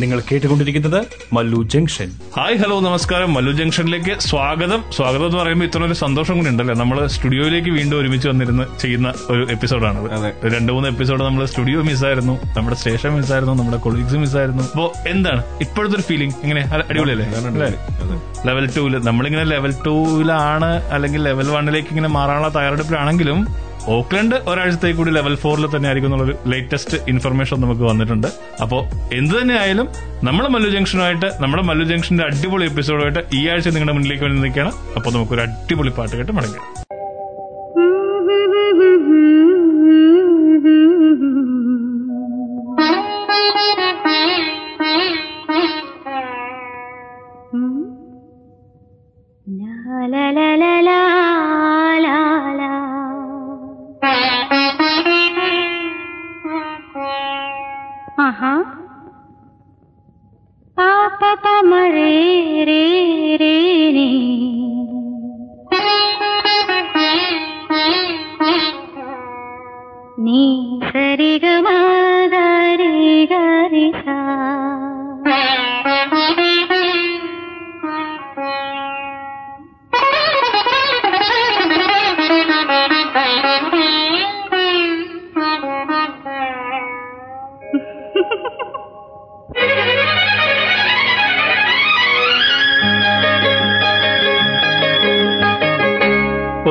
നിങ്ങൾ കേട്ടുകൊണ്ടിരിക്കുന്നത് Mallu junction. Hi hello നമസ്കാരം. മല്ലു ജംഗ്ഷനിലേക്ക് സ്വാഗതം. സ്വാഗതം എന്ന് പറയുമ്പോൾ ഇത്ര ഒരു സന്തോഷം കൂടി ഉണ്ടല്ലോ? നമ്മൾ സ്റ്റുഡിയോയിലേക്ക് വീണ്ടും ഒരുമിച്ച് വന്നിരുന്ന് ചെയ്യുന്ന ഒരു എപ്പിസോഡാണ് രണ്ട് മൂന്ന് എപ്പിസോഡ് നമ്മൾ സ്റ്റുഡിയോ മിസ്സായിരുന്നു നമ്മുടെ സ്റ്റേഷൻ മിസ്സായിരുന്നു നമ്മുടെ കൊളീഗ്സ് മിസ്സായിരുന്നു അപ്പോ എന്താണ്? ഇപ്പോഴത്തെ ഒരു ഫീലിംഗ് ഇങ്ങനെ അടിപൊളിയല്ലേ? ലെവൽ ടൂൽ നമ്മളിങ്ങനെ ലെവൽ ടൂവിലാണ് അല്ലെങ്കിൽ ലെവൽ വണ്ണിലേക്ക് ഇങ്ങനെ മാറാനുള്ള തയ്യാറെടുപ്പിലാണെങ്കിലും ഓക്ലൻഡ് ഒരാഴ്ചത്തേക്ക് കൂടി ലെവൽ ഫോറിൽ തന്നെ ആയിരിക്കും എന്നുള്ളൊരു ലേറ്റസ്റ്റ് ഇൻഫർമേഷൻ നമുക്ക് വന്നിട്ടുണ്ട്. അപ്പോൾ എന്ത് തന്നെ ആയാലും നമ്മുടെ മല്ലു ജംഗ്ഷനുമായിട്ട് നമ്മുടെ മല്ലു ജംഗ്ഷന്റെ അടിപൊളി എപ്പിസോഡുമായിട്ട് ഈ ആഴ്ച നിങ്ങളുടെ മുന്നിലേക്ക് വേണ്ടി നിൽക്കുകയാണ്. അപ്പോൾ നമുക്കൊരു അടിപൊളി പാട്ട് കേട്ട് മടങ്ങാം. La la la la la la ఆహా పాపమరే రే రే రే నీ సరిగమా Thank you.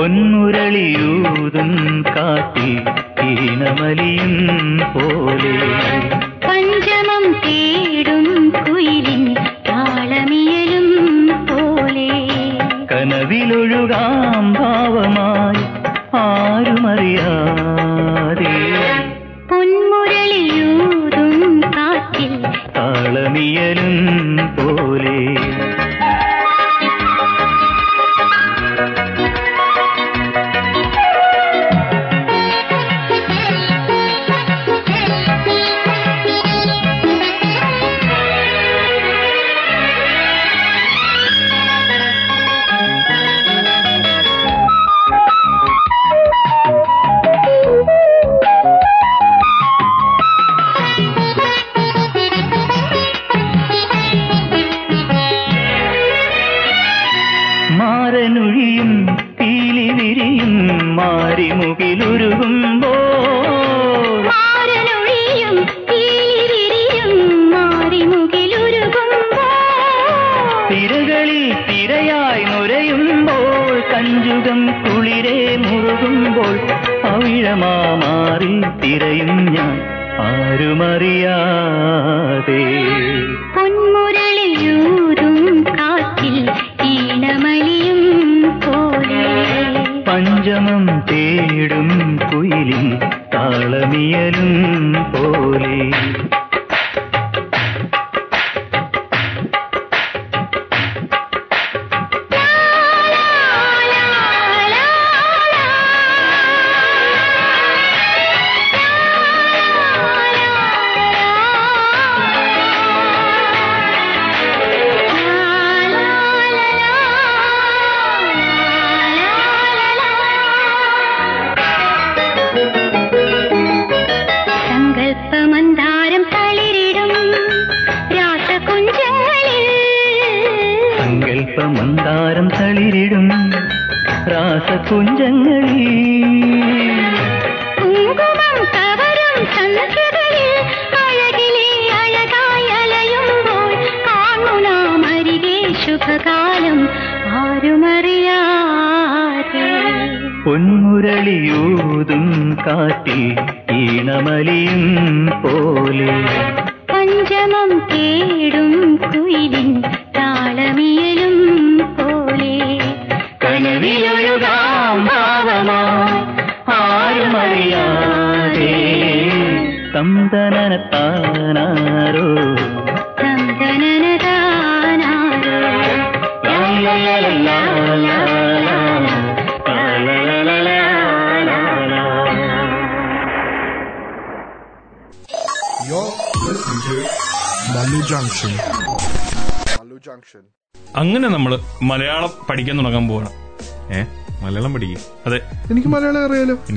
പൊന്മുരളിയൂതും കാട്ടി ഈണമലിയും പോലെ. പഞ്ചമം തേടും കുയിലിൻ താളമിയലും പോലെ. കനവിലൊഴുകാം ഭാവമായി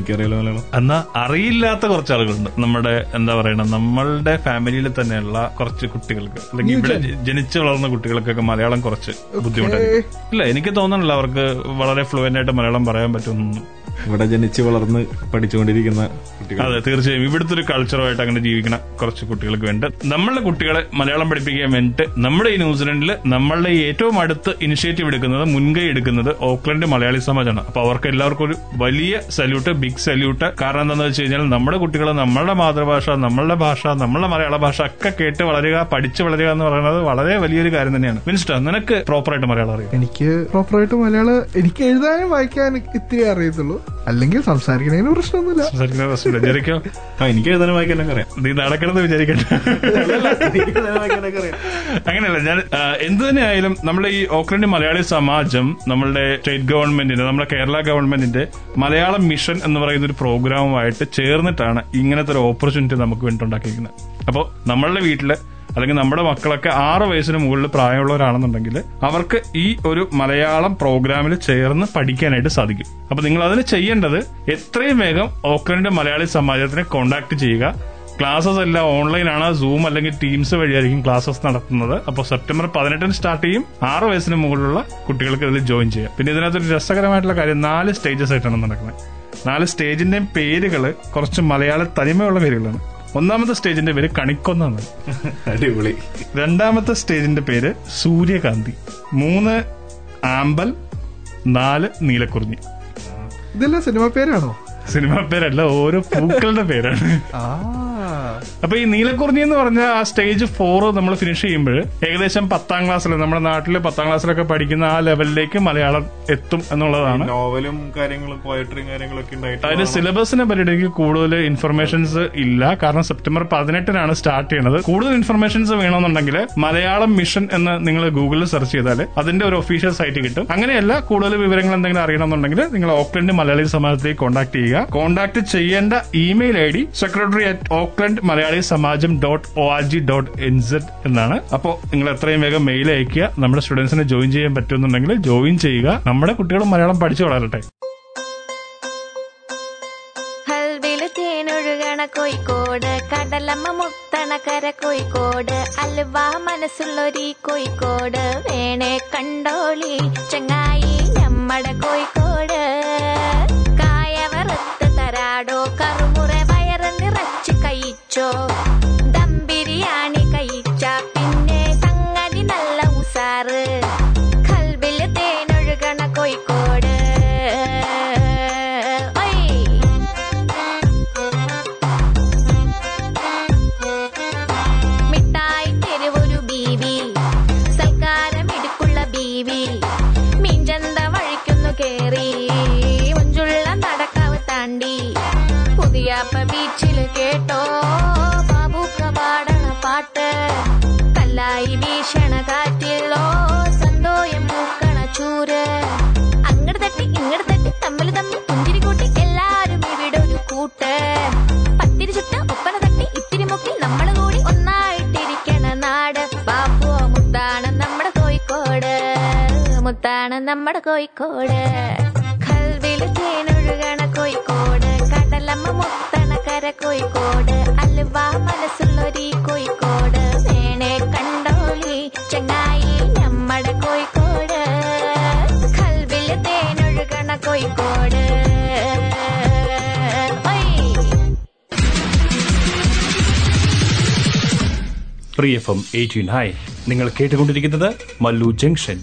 അറിയാലോ എനിക്കറിയാലോ മലയാളം? എന്നാ അറിയില്ലാത്ത കുറച്ച് ആളുകളുണ്ട് നമ്മുടെ എന്താ പറയണ നമ്മളുടെ ഫാമിലിയിൽ തന്നെയുള്ള കുറച്ച് കുട്ടികൾക്ക് അല്ലെങ്കിൽ ഇവിടെ ജനിച്ചു വളർന്ന കുട്ടികൾക്കൊക്കെ മലയാളം കുറച്ച് ബുദ്ധിമുട്ടായിരിക്കും ഇല്ല എനിക്ക് തോന്നണില്ല അവർക്ക് വളരെ ഫ്ലുവന്റ് ആയിട്ട് മലയാളം പറയാൻ പറ്റുമെന്നൊന്നും. ഇവിടെ ജനിച്ചു വളർന്ന് പഠിച്ചുകൊണ്ടിരിക്കുന്ന കുട്ടികൾ. അതെ തീർച്ചയായും. ഇവിടുത്തെ ഒരു കൾച്ചറുമായിട്ട് അങ്ങനെ ജീവിക്കുന്ന കുറച്ച് കുട്ടികൾക്ക് വേണ്ടി നമ്മളുടെ കുട്ടികളെ മലയാളം പഠിപ്പിക്കാൻ വേണ്ടിയിട്ട് നമ്മുടെ ഈ ന്യൂസിലൻഡിൽ നമ്മളുടെ ഈ ഏറ്റവും അടുത്ത് ഇനിഷ്യേറ്റീവ് എടുക്കുന്നത് മുൻകൈ എടുക്കുന്നത് ഓക്ലൻഡ് മലയാളി സമാജമാണ് അപ്പൊ അവർക്ക് എല്ലാവർക്കും ഒരു വലിയ സല്യൂട്ട് ബിഗ് സല്യൂട്ട് കാരണം എന്താണെന്ന് വെച്ച് കഴിഞ്ഞാൽ നമ്മുടെ കുട്ടികൾ നമ്മളുടെ മാതൃഭാഷ നമ്മളുടെ ഭാഷ നമ്മളുടെ മലയാള ഭാഷ ഒക്കെ കേട്ട് വളരുക പഠിച്ച് വളരുക എന്ന് പറയുന്നത് വളരെ വലിയൊരു കാര്യം തന്നെയാണ്. മിനിസ്റ്റർ നിനക്ക് പ്രോപ്പറായിട്ട് മലയാളം അറിയാം? എനിക്ക് പ്രോപ്പറായിട്ട് മലയാളം എനിക്ക് എഴുതാനും വായിക്കാനും ഇത്തിരി അറിയത്തുള്ളൂ. അല്ലെങ്കിൽ സംസാരിക്കണതിന് പ്രശ്നമൊന്നുമില്ല. സംസാരിക്കുന്ന പ്രശ്നമില്ല. ജെറിക്കോ എനിക്ക് എഴുതാനും വായിക്കാനൊക്കെ അറിയാം. നീ നടക്കണമെന്ന് വിചാരിക്കട്ടെ അങ്ങനെയല്ല ഞാൻ എന്ത് തന്നെയായാലും നമ്മുടെ ഈ ഓക്ലൻഡ് മലയാളി സമാജം നമ്മളുടെ സ്റ്റേറ്റ് ഗവൺമെന്റിന്റെ നമ്മുടെ കേരള ഗവൺമെന്റിന്റെ മലയാളം മിഷൻ എന്ന് പറയുന്ന ഒരു പ്രോഗ്രാമുമായിട്ട് ചേർന്നിട്ടാണ് ഇങ്ങനത്തെ ഒരു ഓപ്പർച്യൂണിറ്റി നമുക്ക് വേണ്ടി ഉണ്ടാക്കിയിരിക്കുന്നത്. അപ്പോൾ നമ്മളുടെ വീട്ടിൽ അല്ലെങ്കിൽ നമ്മുടെ മക്കളൊക്കെ ആറ് വയസ്സിന് മുകളിൽ പ്രായമുള്ളവരാണെന്നുണ്ടെങ്കിൽ അവർക്ക് ഈ ഒരു മലയാളം പ്രോഗ്രാമിൽ ചേർന്ന് പഠിക്കാനായിട്ട് സാധിക്കും. അപ്പൊ നിങ്ങൾ അതിന് ചെയ്യേണ്ടത് എത്രയും വേഗം ഓക്ലൻഡ് മലയാളി സമാജത്തിനെ കോൺടാക്ട് ചെയ്യുക. ക്ലാസ്സസ് എല്ലാം ഓൺലൈനാണ് സൂം അല്ലെങ്കിൽ ടീംസ് വഴിയായിരിക്കും ക്ലാസ്സസ് നടത്തുന്നത്. അപ്പോൾ സെപ്റ്റംബർ പതിനെട്ടിന് സ്റ്റാർട്ട് ചെയ്യും. ആറ് വയസ്സിന് മുകളിലുള്ള കുട്ടികൾക്ക് ഇതിൽ ജോയിൻ ചെയ്യാം. പിന്നെ ഇതിനകത്തൊരു രസകരമായിട്ടുള്ള കാര്യം നാല് സ്റ്റേജസ് ആയിട്ടാണ് നടക്കുന്നത്. നാല് സ്റ്റേജിന്റെയും പേരുകൾ കുറച്ച് മലയാള തനിമയുള്ള പേരുകളാണ്. ഒന്നാമത്തെ സ്റ്റേജിന്റെ പേര് കണിക്കൊന്നാണ്. അടിപൊളി. രണ്ടാമത്തെ സ്റ്റേജിന്റെ പേര് സൂര്യകാന്തി. മൂന്ന് ആമ്പൽ നാല് നീലക്കുറിഞ്ഞി. ഇതെല്ലാം സിനിമ പേരാണോ? സിനിമ പേരല്ല ഓരോ പൂക്കളുടെ പേരാണ്. ആ. അപ്പൊ ഈ നീലക്കുറിഞ്ഞി എന്ന് പറഞ്ഞ ആ സ്റ്റേജ് ഫോർ നമ്മൾ ഫിനിഷ് ചെയ്യുമ്പോൾ ഏകദേശം പത്താം ക്ലാസ്സിൽ നമ്മുടെ നാട്ടിൽ പത്താം ക്ലാസ്സിലൊക്കെ പഠിക്കുന്ന ആ ലെവലിലേക്ക് മലയാളം എത്തും എന്നുള്ളതാണ്. നോവലും കാര്യങ്ങളും പോയട്രിയും കാര്യങ്ങളൊക്കെ അതിന്റെ ഉണ്ടായിട്ട് സിലബസിനെ പറ്റി എനിക്ക് കൂടുതൽ ഇൻഫർമേഷൻസ് ഇല്ല. കാരണം സെപ്റ്റംബർ പതിനെട്ടിനാണ് സ്റ്റാർട്ട് ചെയ്യുന്നത്. കൂടുതൽ ഇൻഫർമേഷൻസ് വേണമെന്നുണ്ടെങ്കിൽ മലയാളം മിഷൻ എന്ന് നിങ്ങൾ ഗൂഗിളിൽ സെർച്ച് ചെയ്താൽ അതിന്റെ ഒരു ഒഫീഷ്യൽ സൈറ്റ് കിട്ടും. അങ്ങനെയല്ല കൂടുതൽ വിവരങ്ങൾ എന്തെങ്കിലും അറിയണമെന്നുണ്ടെങ്കിൽ നിങ്ങൾ ഓക്ലൻഡ് മലയാളി സമാജത്തിലേക്ക് കോൺടാക്ട് ചെയ്യുക. കോൺടാക്ട് ചെയ്യേണ്ട email I D secretary at Auckland Malayali Samajam dot O R G dot N Z എന്നാണ്. അപ്പോൾ നിങ്ങൾ എത്രയും വേഗം മെയിൽ അയക്കുക നമ്മുടെ സ്റ്റുഡൻസിനെ ജോയിൻ ചെയ്യാൻ പറ്റുമെന്നുണ്ടെങ്കിൽ ജോയിൻ ചെയ്യുക. നമ്മുടെ കുട്ടികൾ മലയാളം പഠിച്ചു വളരട്ടെ. കോഴിക്കോട് കടലമ്മ മുത്തണ കര കോഴിക്കോട് അലുവ മനസ്സുള്ളൊരി കോഴിക്കോട് വേണേ കണ്ടോളി ചങ്ങായി നമ്മടെ കോഴിക്കോട്. കായവറുത്ത് തരാടോ കറുമുറ വയറ് കഴിച്ചോ ദം ബിരിയാണി കഴിച്ച പിന്നെ സംഗതി നല്ല ഉസാറ്. കൽബിൽ തേനൊഴുകണ കോഴിക്കോട്. നമ്മുടെ കോഴിക്കോട്. കൽവിൽ തേനൊഴുകണ കോഴിക്കോട്. കടലമ്മ മുത്തണ കര കോഴിക്കോട്. അലുവ മനസ്സുള്ളൊരു കോഴിക്കോട്. വേണേ കണ്ടോളി ചങ്ങായി നമ്മുടെ കോഴിക്കോട്. കൽവിൽ തേനൊഴുകണ കോഴിക്കോട്. പ്രിയഫം എയ്റ്റീൻ. ഹൈ നിങ്ങൾ കേട്ടുകൊണ്ടിരിക്കുന്നത് Mallu junction.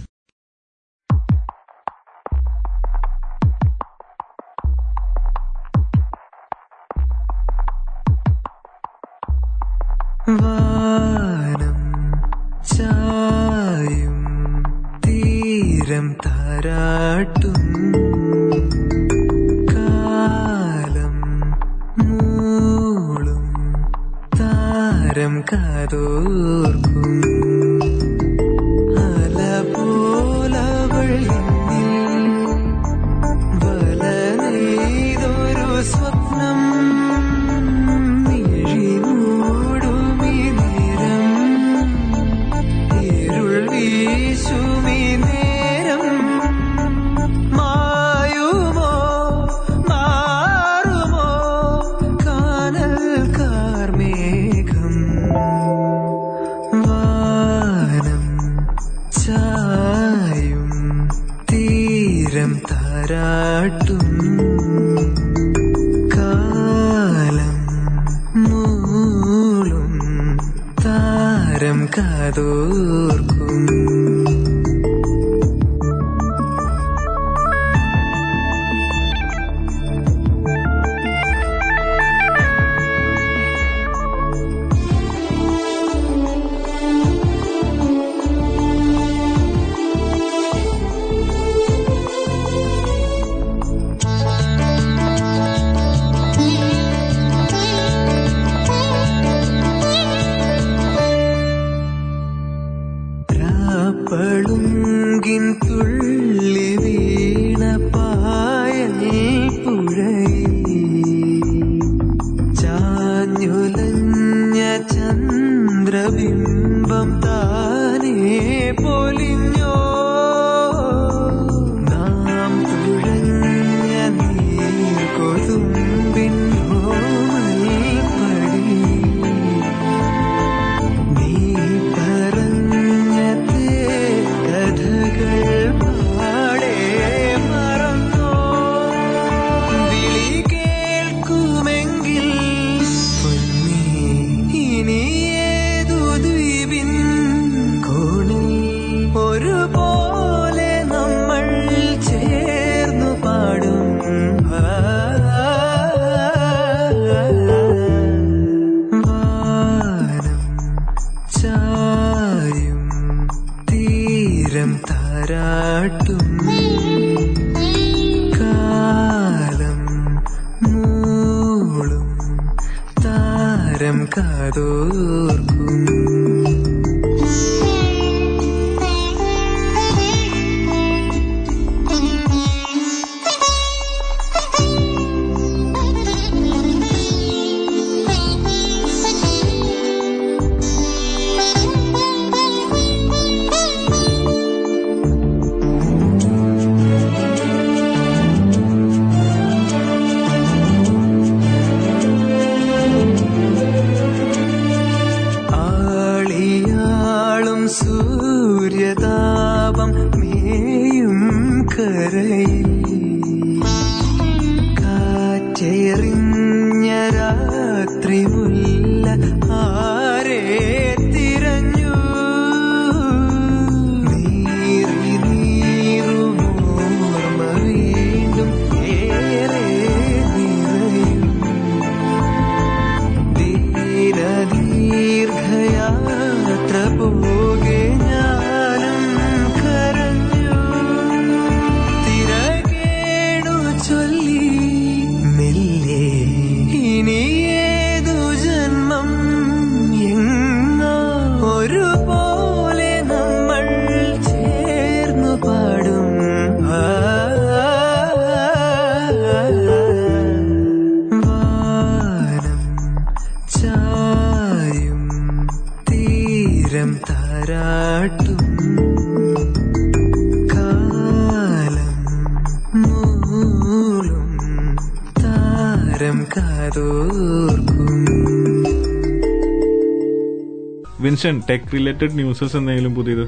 Tech related newses എന്തെങ്കിലും പുതിയത്?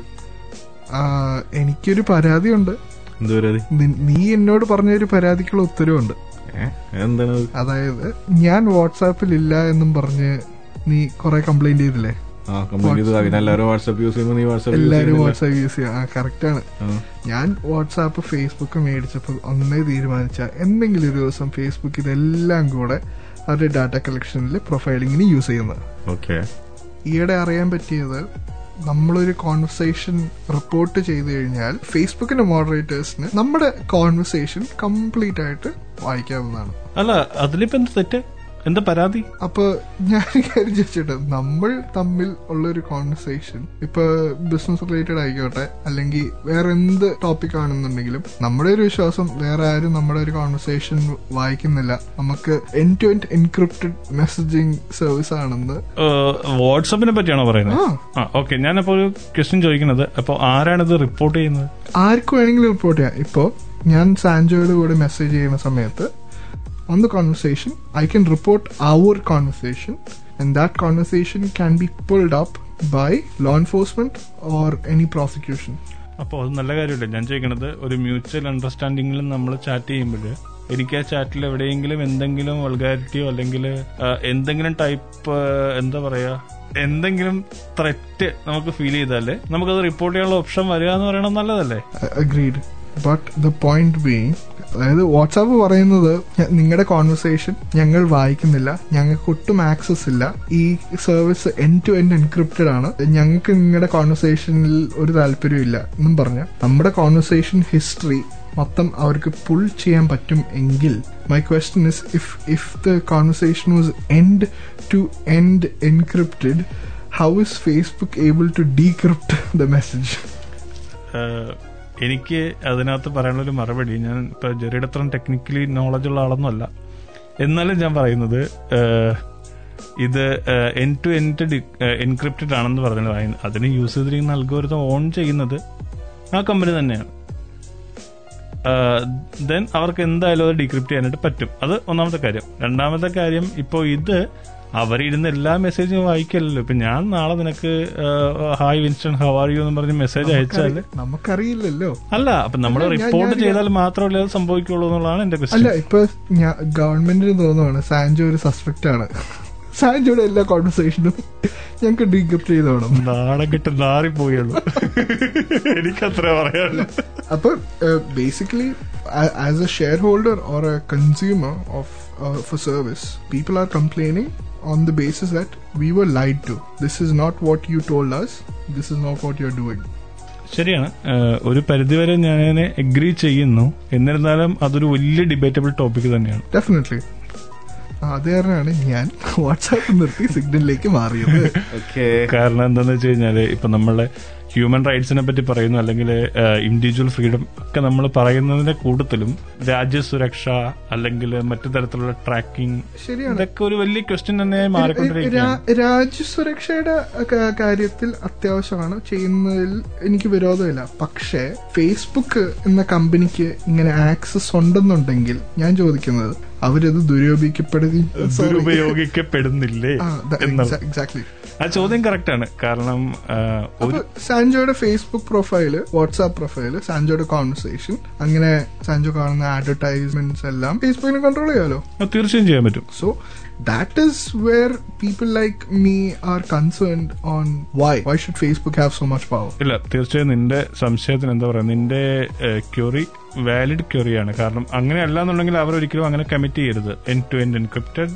എനിക്കൊരു പരാതിയുണ്ട്. എന്ത് പരാതി? നി- എന്നോട് പറഞ്ഞ ഒരു പരാതിക്കുള്ള ഉത്തരവുണ്ട്. എന്താണ് അതായത് ഞാൻ വാട്സാപ്പിൽ ഇല്ല എന്നും പറഞ്ഞ് നീ കുറെ കംപ്ലൈന്റ് ചെയ്തില്ലേ? എല്ലാവരും വാട്സാപ്പ് യൂസ് ചെയ്യാം. ആ കറക്റ്റ് ആണ്. ഞാൻ വാട്സാപ്പ് ഫേസ്ബുക്ക് മേടിച്ചപ്പോൾ ഒന്നേ തീരുമാനിച്ച എന്തെങ്കിലും ഒരു ദിവസം ഫേസ്ബുക്ക് ഇതെല്ലാം കൂടെ അവരുടെ ഡാറ്റ കളക്ഷനിൽ പ്രൊഫൈലിങ്ങിന് യൂസ് ചെയ്യുന്നത്. ഈയിടെ അറിയാൻ പറ്റിയത് നമ്മളൊരു കോൺവെർസേഷൻ റിപ്പോർട്ട് ചെയ്തു കഴിഞ്ഞാൽ ഫേസ്ബുക്കിന്റെ മോഡറേറ്റേഴ്സിന് നമ്മുടെ കോൺവെർസേഷൻ കംപ്ലീറ്റ് ആയിട്ട് വായിക്കാവുന്നതാണ്. അല്ല അതിലിപ്പോ തെറ്റ്? എന്താ പരാതി? അപ്പൊ ഞാൻ കാര്യം ചോദിച്ചിട്ട് നമ്മൾ തമ്മിൽ ഉള്ള ഒരു കോൺവെർസേഷൻ ഇപ്പൊ ബിസിനസ് റിലേറ്റഡ് ആയിക്കോട്ടെ അല്ലെങ്കിൽ വേറെ എന്ത് ടോപ്പിക് ആണെന്നുണ്ടെങ്കിലും നമ്മുടെ ഒരു വിശ്വാസം വേറെ ആരും നമ്മുടെ ഒരു കോൺവെർസേഷൻ വായിക്കുന്നില്ല. നമുക്ക് end to end encrypted messaging service ആണെന്ന്. വാട്സപ്പിനെ പറ്റിയാണോ പറയുന്നത് ഓക്കെ. ഞാനപ്പോ ഒരു ക്വസ്റ്റ്യൻ ചോദിക്കുന്നത്. അപ്പൊ ആരാണിത് റിപ്പോർട്ട് ചെയ്യുന്നത്? ആർക്ക് വേണമെങ്കിലും റിപ്പോർട്ട് ചെയ്യാം. ഇപ്പോ ഞാൻ സാൻജോയുടെ കൂടെ മെസ്സേജ് ചെയ്യുന്ന സമയത്ത് on the conversation, I can report our conversation, and that conversation can be pulled up by law enforcement or any prosecution. അപ്പോൾ അത് നല്ല കാര്യമല്ലേ? ഞാൻ ചോദിക്കണത് ഒരു മ്യൂച്വൽ അണ്ടർസ്റ്റാൻഡിങ്ങിൽ നമ്മൾ ചാറ്റ് ചെയ്യുമ്പോൾ എനിക്ക് ആ ചാറ്റിൽ എവിടെയെങ്കിലും എന്തെങ്കിലും വൾഗാരിറ്റിയോ അല്ലെങ്കിൽ എന്തെങ്കിലും ടൈപ്പ് എന്താ പറയാ എന്തെങ്കിലും ത്രെറ്റ് നമുക്ക് ഫീൽ ചെയ്താൽ നമുക്കത് റിപ്പോർട്ട് ചെയ്യാനുള്ള ഓപ്ഷൻ വരിക എന്ന് പറയണത് നല്ലതല്ലേ? Agreed but the point being അതായത് വാട്സാപ്പ് പറയുന്നത് നിങ്ങളുടെ കോൺവെർസേഷൻ ഞങ്ങൾ വായിക്കുന്നില്ല ഞങ്ങൾക്ക് ഒട്ടും ആക്സസ് ഇല്ല. ഈ service end to end encrypted ആണ്. ഞങ്ങൾക്ക് നിങ്ങളുടെ കോൺവെർസേഷനിൽ ഒരു താല്പര്യമില്ല എന്നും പറഞ്ഞ നമ്മുടെ കോൺവെർസേഷൻ ഹിസ്റ്ററി മൊത്തം അവർക്ക് പുൾ ചെയ്യാൻ പറ്റും എങ്കിൽ my question is if if the conversation was end to end encrypted how is Facebook able to decrypt the message എനിക്ക് അതിനകത്ത് പറയാനുള്ള ഒരു മറുപടി. ഞാൻ ഇപ്പൊ ജെറിയുടെ ടെക്നിക്കലി നോളജ് ഉള്ള ആളൊന്നുമല്ല. എന്നാലും ഞാൻ പറയുന്നത് ഇത് എൻ ടു എൻഡ് എൻക്രിപ്റ്റഡ് ആണെന്ന് പറഞ്ഞത് അതിന് യൂസ് ചെയ്തിരിക്കുന്ന അൽഗോരിതം ഓൺ ചെയ്യുന്നത് ആ കമ്പനി തന്നെയാണ്. ദെൻ അവർക്ക് എന്തായാലും അത് ഡീക്രിപ്റ്റ് ചെയ്യാനായിട്ട് പറ്റും. അത് ഒന്നാമത്തെ കാര്യം. രണ്ടാമത്തെ കാര്യം ഇപ്പോൾ ഇത് അവരിരുന്ന് എല്ലാ മെസ്സേജും വായിക്കല്ലോ ഇപ്പൊ ഞാൻ നാളെ നിനക്ക് hi Winston how are you എന്ന് പറഞ്ഞ് മെസ്സേജ് അയച്ചാൽ നമുക്കറിയില്ലല്ലോ. അല്ല അപ്പൊ നമ്മൾ റിപ്പോർട്ട് ചെയ്താൽ മാത്രമല്ലേ അത് സംഭവിക്കുള്ളൂ എന്നുള്ളതാണ് എന്റെ അല്ല ക്വസ്റ്റ്യൻ ഇപ്പൊ ഞാ- ഗവൺമെന്റിന് തോന്നുവാണ് സാൻജോ ഒരു സസ്പെക്ട് ആണ്. സാൻജോയുടെ എല്ലാ കോൺവെർസേഷനും ഞങ്ങൾക്ക് ഡീക്രിപ്റ്റ് വേണം. നാളെ കിട്ടും നാറിപ്പോയുള്ളൂ എനിക്കത്ര പറയാനുള്ളൂ. അപ്പൊ basically as a shareholder or a consumer of for service people are complaining on the basis that we were lied to. This is not what you told us. This is not what you're doing. ശരിയാണ് ഒരു പരിധിവരെ ഞാൻ അതിനെ agree ചെയ്യുന്നു എന്നിരുന്നാലും അതൊരു വലിയ debatable topic തന്നെയാണ് ഡെഫിനറ്റ്ലി അത് കാരണമാണ് ഞാൻ വാട്സാപ്പ് നിർത്തി സിഗ്നലിലേക്ക് മാറിയത് ഓക്കെ കാരണം എന്താണെന്ന് വെച്ച് കഴിഞ്ഞാൽ ഇപ്പൊ നമ്മളെ ഹ്യൂമൻ റൈറ്റ്സിനെ പറ്റി പറയുന്നു അല്ലെങ്കിൽ ഇൻഡിവിജ്വൽ ഫ്രീഡം ഒക്കെ നമ്മൾ പറയുന്നതിന്റെ കൂട്ടത്തിലും രാജ്യസുരക്ഷ അല്ലെങ്കിൽ മറ്റു തരത്തിലുള്ള ട്രാക്കിംഗ് ശരിയാണ്. ഇതൊക്കെ ഒരു വലിയ ക്വസ്റ്റ്യൻ തന്നെ മാറിക്കൊണ്ടിരിക്കുകയാണ്. രാജ്യസുരക്ഷയുടെ കാര്യത്തിൽ അത്യാവശ്യമാണ്. ചെയ്യുന്നതിൽ എനിക്ക് വിരോധമില്ല. പക്ഷേ ഫേസ്ബുക്ക് എന്ന കമ്പനിക്ക് ഇങ്ങനെ ആക്സസ് ഉണ്ടെന്നുണ്ടെങ്കിൽ ഞാൻ ചോദിക്കുന്നത് അവരത് ദുരുപയോഗിക്കപ്പെടുകയും ദുരുപയോഗിക്കപ്പെടുന്നില്ലേ എക്സാക്ട്ലി ആ ചോദ്യം കറക്റ്റ് ആണ് കാരണം സാൻജോയുടെ ഫേസ്ബുക്ക് പ്രൊഫൈൽ വാട്സാപ്പ് പ്രൊഫൈൽ സാൻജോയുടെ കോൺവെർസേഷൻ അങ്ങനെ സാൻജോ കാണുന്ന അഡ്വർടൈസ്മെന്റ്സ് എല്ലാം ഫേസ്ബുക്കിനെ കൺട്രോൾ ചെയ്യാലോ തീർച്ചയായും ചെയ്യാൻ പറ്റും so that is where people like me are concerned on why. Why should Facebook have so much power? ഇല്ല തീർച്ചയായും നിന്റെ സംശയത്തിന് എന്താ പറയാ നിന്റെ ക്യൂറി വാലിഡ് ക്യൂറിയാണ് കാരണം അങ്ങനെ അല്ലാന്നുണ്ടെങ്കിൽ അവർ ഒരിക്കലും അങ്ങനെ കമ്മിറ്റ് ചെയ്യരുത്. എൻ ടു എൻ എൻക്രിപ്റ്റഡ്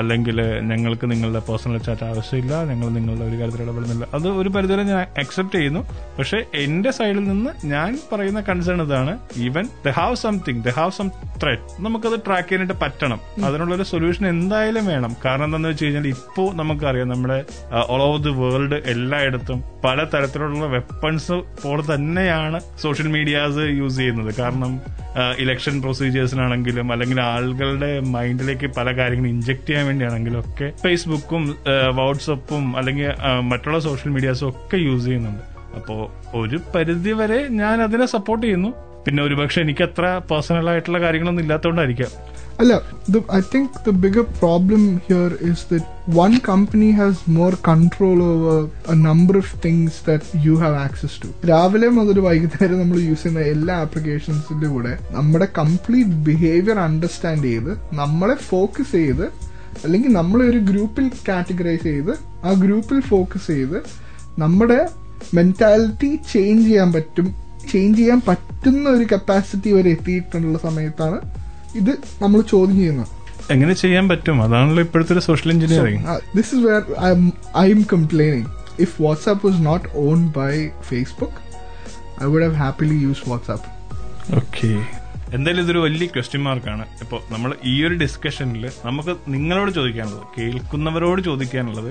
അല്ലെങ്കിൽ ഞങ്ങൾക്ക് നിങ്ങളുടെ പേഴ്സണൽ ചാറ്റ് ആവശ്യമില്ല ഞങ്ങൾ നിങ്ങളുടെ ഒരു കാര്യത്തിൽ ഇടപെടുന്നില്ല. അത് ഒരു പരിധിവരെ ഞാൻ അക്സെപ്റ്റ് ചെയ്യുന്നു. പക്ഷെ എന്റെ സൈഡിൽ നിന്ന് ഞാൻ പറയുന്ന കൺസേൺ ഇതാണ് even the have something the have some thread നമുക്കത് ട്രാക്ക് ചെയ്യാനായിട്ട് പറ്റണം. അതിനുള്ള ഒരു സൊല്യൂഷൻ എന്തായാലും വേണം. കാരണം എന്താണെന്ന് വെച്ച് കഴിഞ്ഞാൽ ഇപ്പോൾ നമുക്കറിയാം നമ്മുടെ ഓൾ ഓവർ ദി വേൾഡ് എല്ലായിടത്തും പല തരത്തിലുള്ള വെപ്പൺസ് പോലെ തന്നെയാണ് സോഷ്യൽ മീഡിയാസ് യൂസ് ചെയ്യുന്നത്. കാരണം ഇലക്ഷൻ പ്രൊസീജിയേഴ്സിനാണെങ്കിലും അല്ലെങ്കിൽ ആളുകളുടെ മൈൻഡിലേക്ക് പല കാര്യങ്ങൾ ഇഞ്ചക്ട് ചെയ്യാൻ വേണ്ടിയാണെങ്കിലും ഒക്കെ ഫേസ്ബുക്കും വാട്സപ്പും അല്ലെങ്കിൽ മറ്റുള്ള സോഷ്യൽ മീഡിയാസും ഒക്കെ യൂസ് ചെയ്യുന്നുണ്ട്. അപ്പോ ഒരു പരിധി വരെ ഞാൻ അതിനെ സപ്പോർട്ട് ചെയ്യുന്നു. പിന്നെ ഒരുപക്ഷെ എനിക്ക് അത്ര പേഴ്സണൽ ആയിട്ടുള്ള കാര്യങ്ങളൊന്നും ഇല്ലാത്തതുകൊണ്ടായിരിക്കാം അല്ല I think the bigger problem here is the one company has more control over number of things that you have access to രാവിലെ മുതൽ വൈകുന്നേരം നമ്മൾ യൂസ് ചെയ്യുന്ന എല്ലാ ആപ്ലിക്കേഷൻസിന്റെ കൂടെ നമ്മുടെ കംപ്ലീറ്റ് ബിഹേവിയർ അണ്ടർസ്റ്റാൻഡ് ചെയ്ത് നമ്മളെ ഫോക്കസ് ചെയ്ത് അല്ലെങ്കിൽ നമ്മളെ ഒരു ഗ്രൂപ്പിൽ കാറ്റഗറൈസ് ചെയ്ത് ആ ഗ്രൂപ്പിൽ ഫോക്കസ് ചെയ്ത് നമ്മുടെ മെന്റാലിറ്റി ചേഞ്ച് ചെയ്യാൻ പറ്റും ചേഞ്ച് ചെയ്യാൻ പറ്റുന്ന ഒരു കപ്പാസിറ്റി വരെ എത്തിയിട്ടുള്ള സമയത്താണ് ഇത് നമ്മൾ ചോദ്യം ചെയ്യുന്നത്. എങ്ങനെ ചെയ്യാൻ പറ്റും? അതാണല്ലോ ഇപ്പോഴത്തെ ഒരു social engineering this is where I am complaining if WhatsApp WhatsApp not owned by Facebook Facebook, would would happily use WhatsApp. Okay എന്തായാലും ഇതൊരു വലിയ ക്വസ്റ്റ്യൻ മാർക്കാണ് ഇപ്പോൾ നമ്മൾ ഈ ഒരു ഡിസ്കഷനിൽ നമുക്ക് നിങ്ങളോട് ചോദിക്കാനുള്ളത് കേൾക്കുന്നവരോട് ചോദിക്കാനുള്ളത്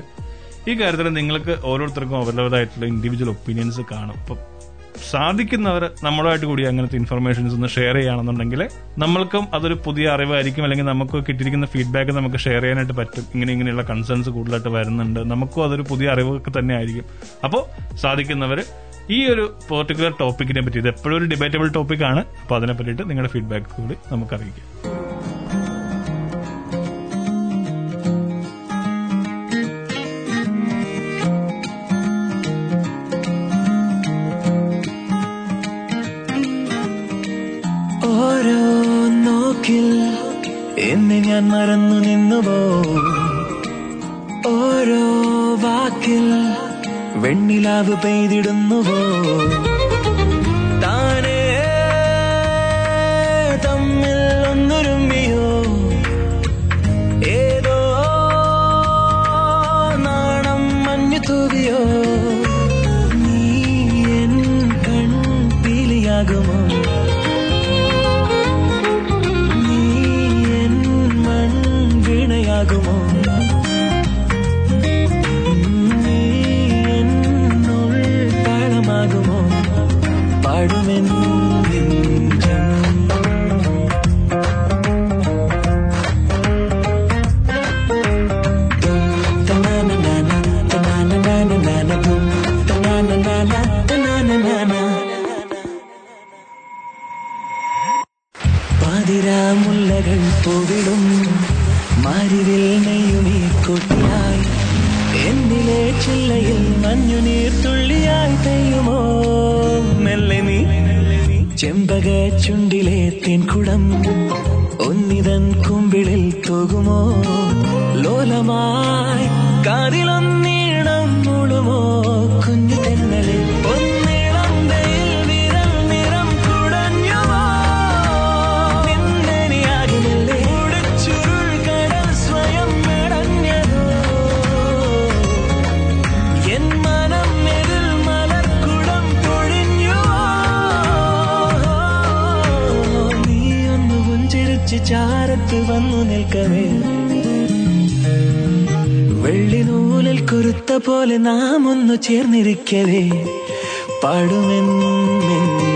ഈ കാര്യത്തിൽ നിങ്ങൾക്ക് ഓരോരുത്തർക്കും അവരവരായിട്ടുള്ള ഇൻഡിവിജ്വൽ ഒപ്പീനിയൻസ് കാണും. അപ്പം സാധിക്കുന്നവർ നമ്മളുമായിട്ട് കൂടി അങ്ങനത്തെ ഇൻഫർമേഷൻസ് ഒന്ന് ഷെയർ ചെയ്യുകയാണെന്നുണ്ടെങ്കിൽ നമ്മൾക്കും അതൊരു പുതിയ അറിവായിരിക്കും അല്ലെങ്കിൽ നമുക്ക് കിട്ടിയിരിക്കുന്ന ഫീഡ്ബാക്ക് നമുക്ക് ഷെയർ ചെയ്യാനായിട്ട് പറ്റും. ഇങ്ങനെ ഇങ്ങനെയുള്ള കൺസേൺസ് കൂടുതലായിട്ട് വരുന്നുണ്ട്. നമുക്കും അതൊരു പുതിയ അറിവൊക്കെ തന്നെ ആയിരിക്കും. അപ്പോൾ സാധിക്കുന്നവർ ഈ ഒരു പെർട്ടിക്കുലർ ടോപ്പിക്കിനെ പറ്റി ഇത് എപ്പോഴും ഒരു ഡിബേറ്റബിൾ ടോപ്പിക്കാണ് അപ്പോൾ അതിനെ പറ്റിയിട്ട് നിങ്ങളുടെ ഫീഡ്ബാക്ക് കൂടി നമുക്ക് ഞാൻ മറന്നു നിന്നുപോ ഓരോ വാക്കിൽ വെണ്ണിലാവ് പെയ്തിടുന്നുവോ? പോലെ നാം ഒന്ന് ചേർന്നിരിക്കവേ. പാടുമെന്നെഞ്ചും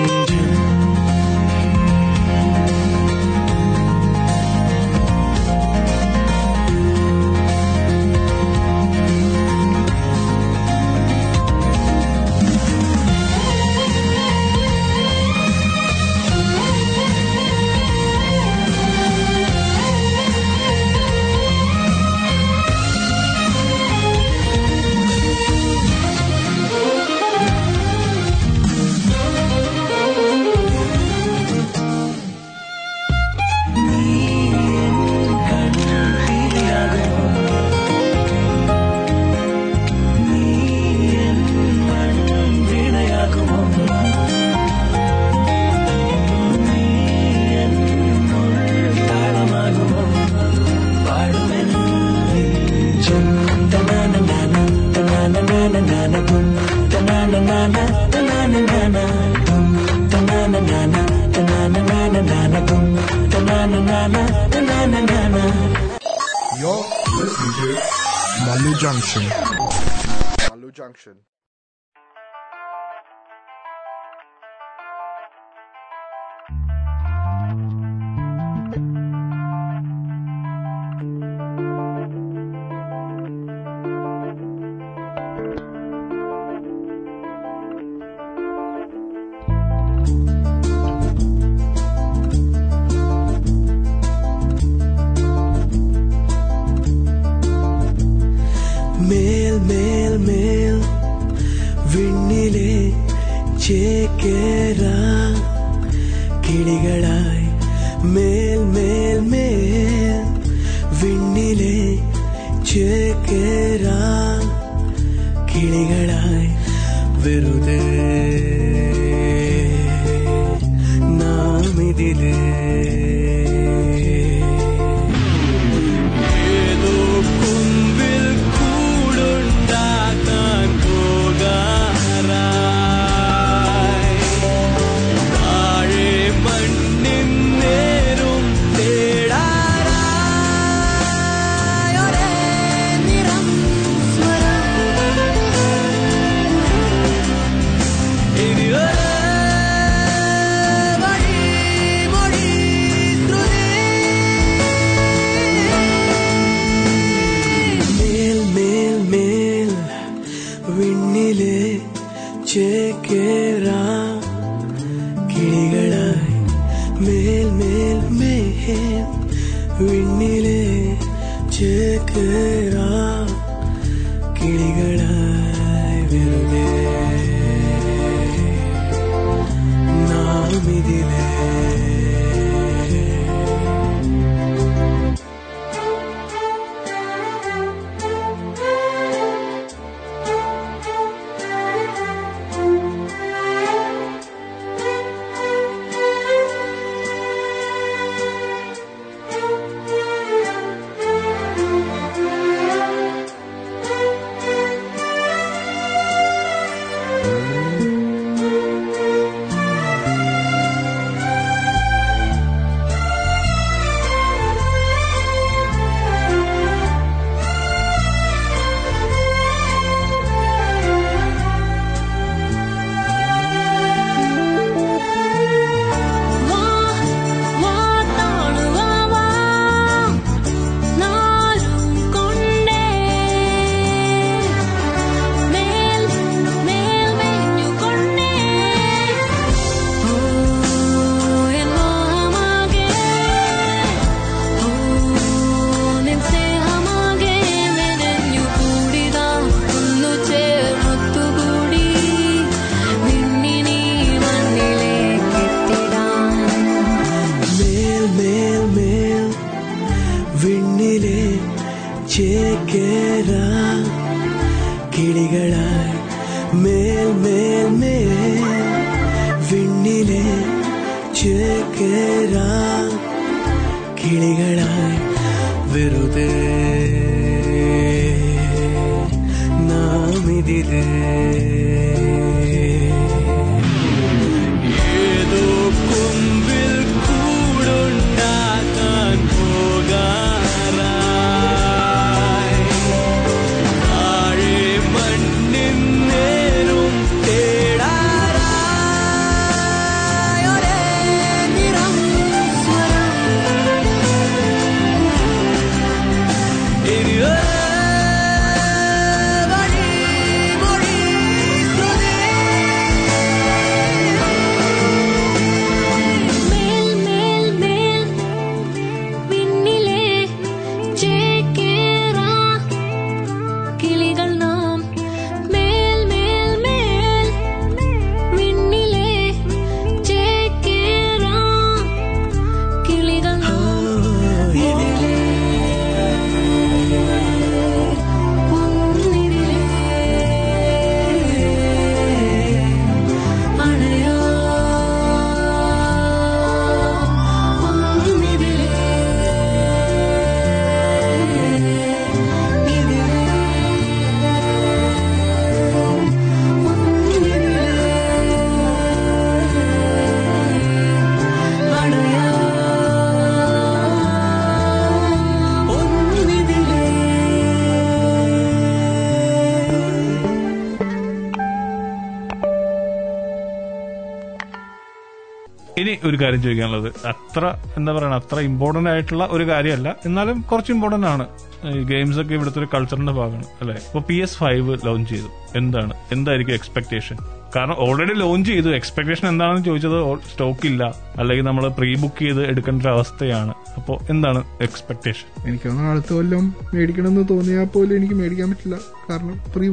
ഒരു കാര്യം ചോദിക്കാനുള്ളത്. അത്ര എന്താ പറയുക അത്ര ഇമ്പോർട്ടന്റ് ആയിട്ടുള്ള ഒരു കാര്യമല്ല. എന്നാലും കുറച്ച് ഇമ്പോർട്ടന്റ് ആണ്. ഈ ഗെയിംസ് ഒക്കെ ഇവിടുത്തെ ഒരു കൾച്ചറിന്റെ ഭാഗമാണ് അല്ലെ? ഇപ്പൊ പി എസ് ഫൈവ് ലോഞ്ച് ചെയ്തു. എന്താണ്? എന്തായിരിക്കും എക്സ്പെക്ടേഷൻ കാരണം ഓൾറെഡി ലോഞ്ച് ചെയ്തു. എക്സ്പെക്ടേഷൻ എന്താണെന്ന് ചോദിച്ചത് സ്റ്റോക്ക് ഇല്ല അല്ലെങ്കിൽ നമ്മൾ പ്രീ ബുക്ക് ചെയ്ത് എടുക്കേണ്ട ഒരു അവസ്ഥയാണ്. അപ്പോൾ എന്താണ് എക്സ്പെക്ടേഷൻ എനിക്ക് തോന്നുന്നു അടുത്ത കൊല്ലം മേടിക്കണമെന്ന് തോന്നിയാൽ പോലും എനിക്ക് മേടിക്കാൻ പറ്റില്ല. കാരണം പ്രീ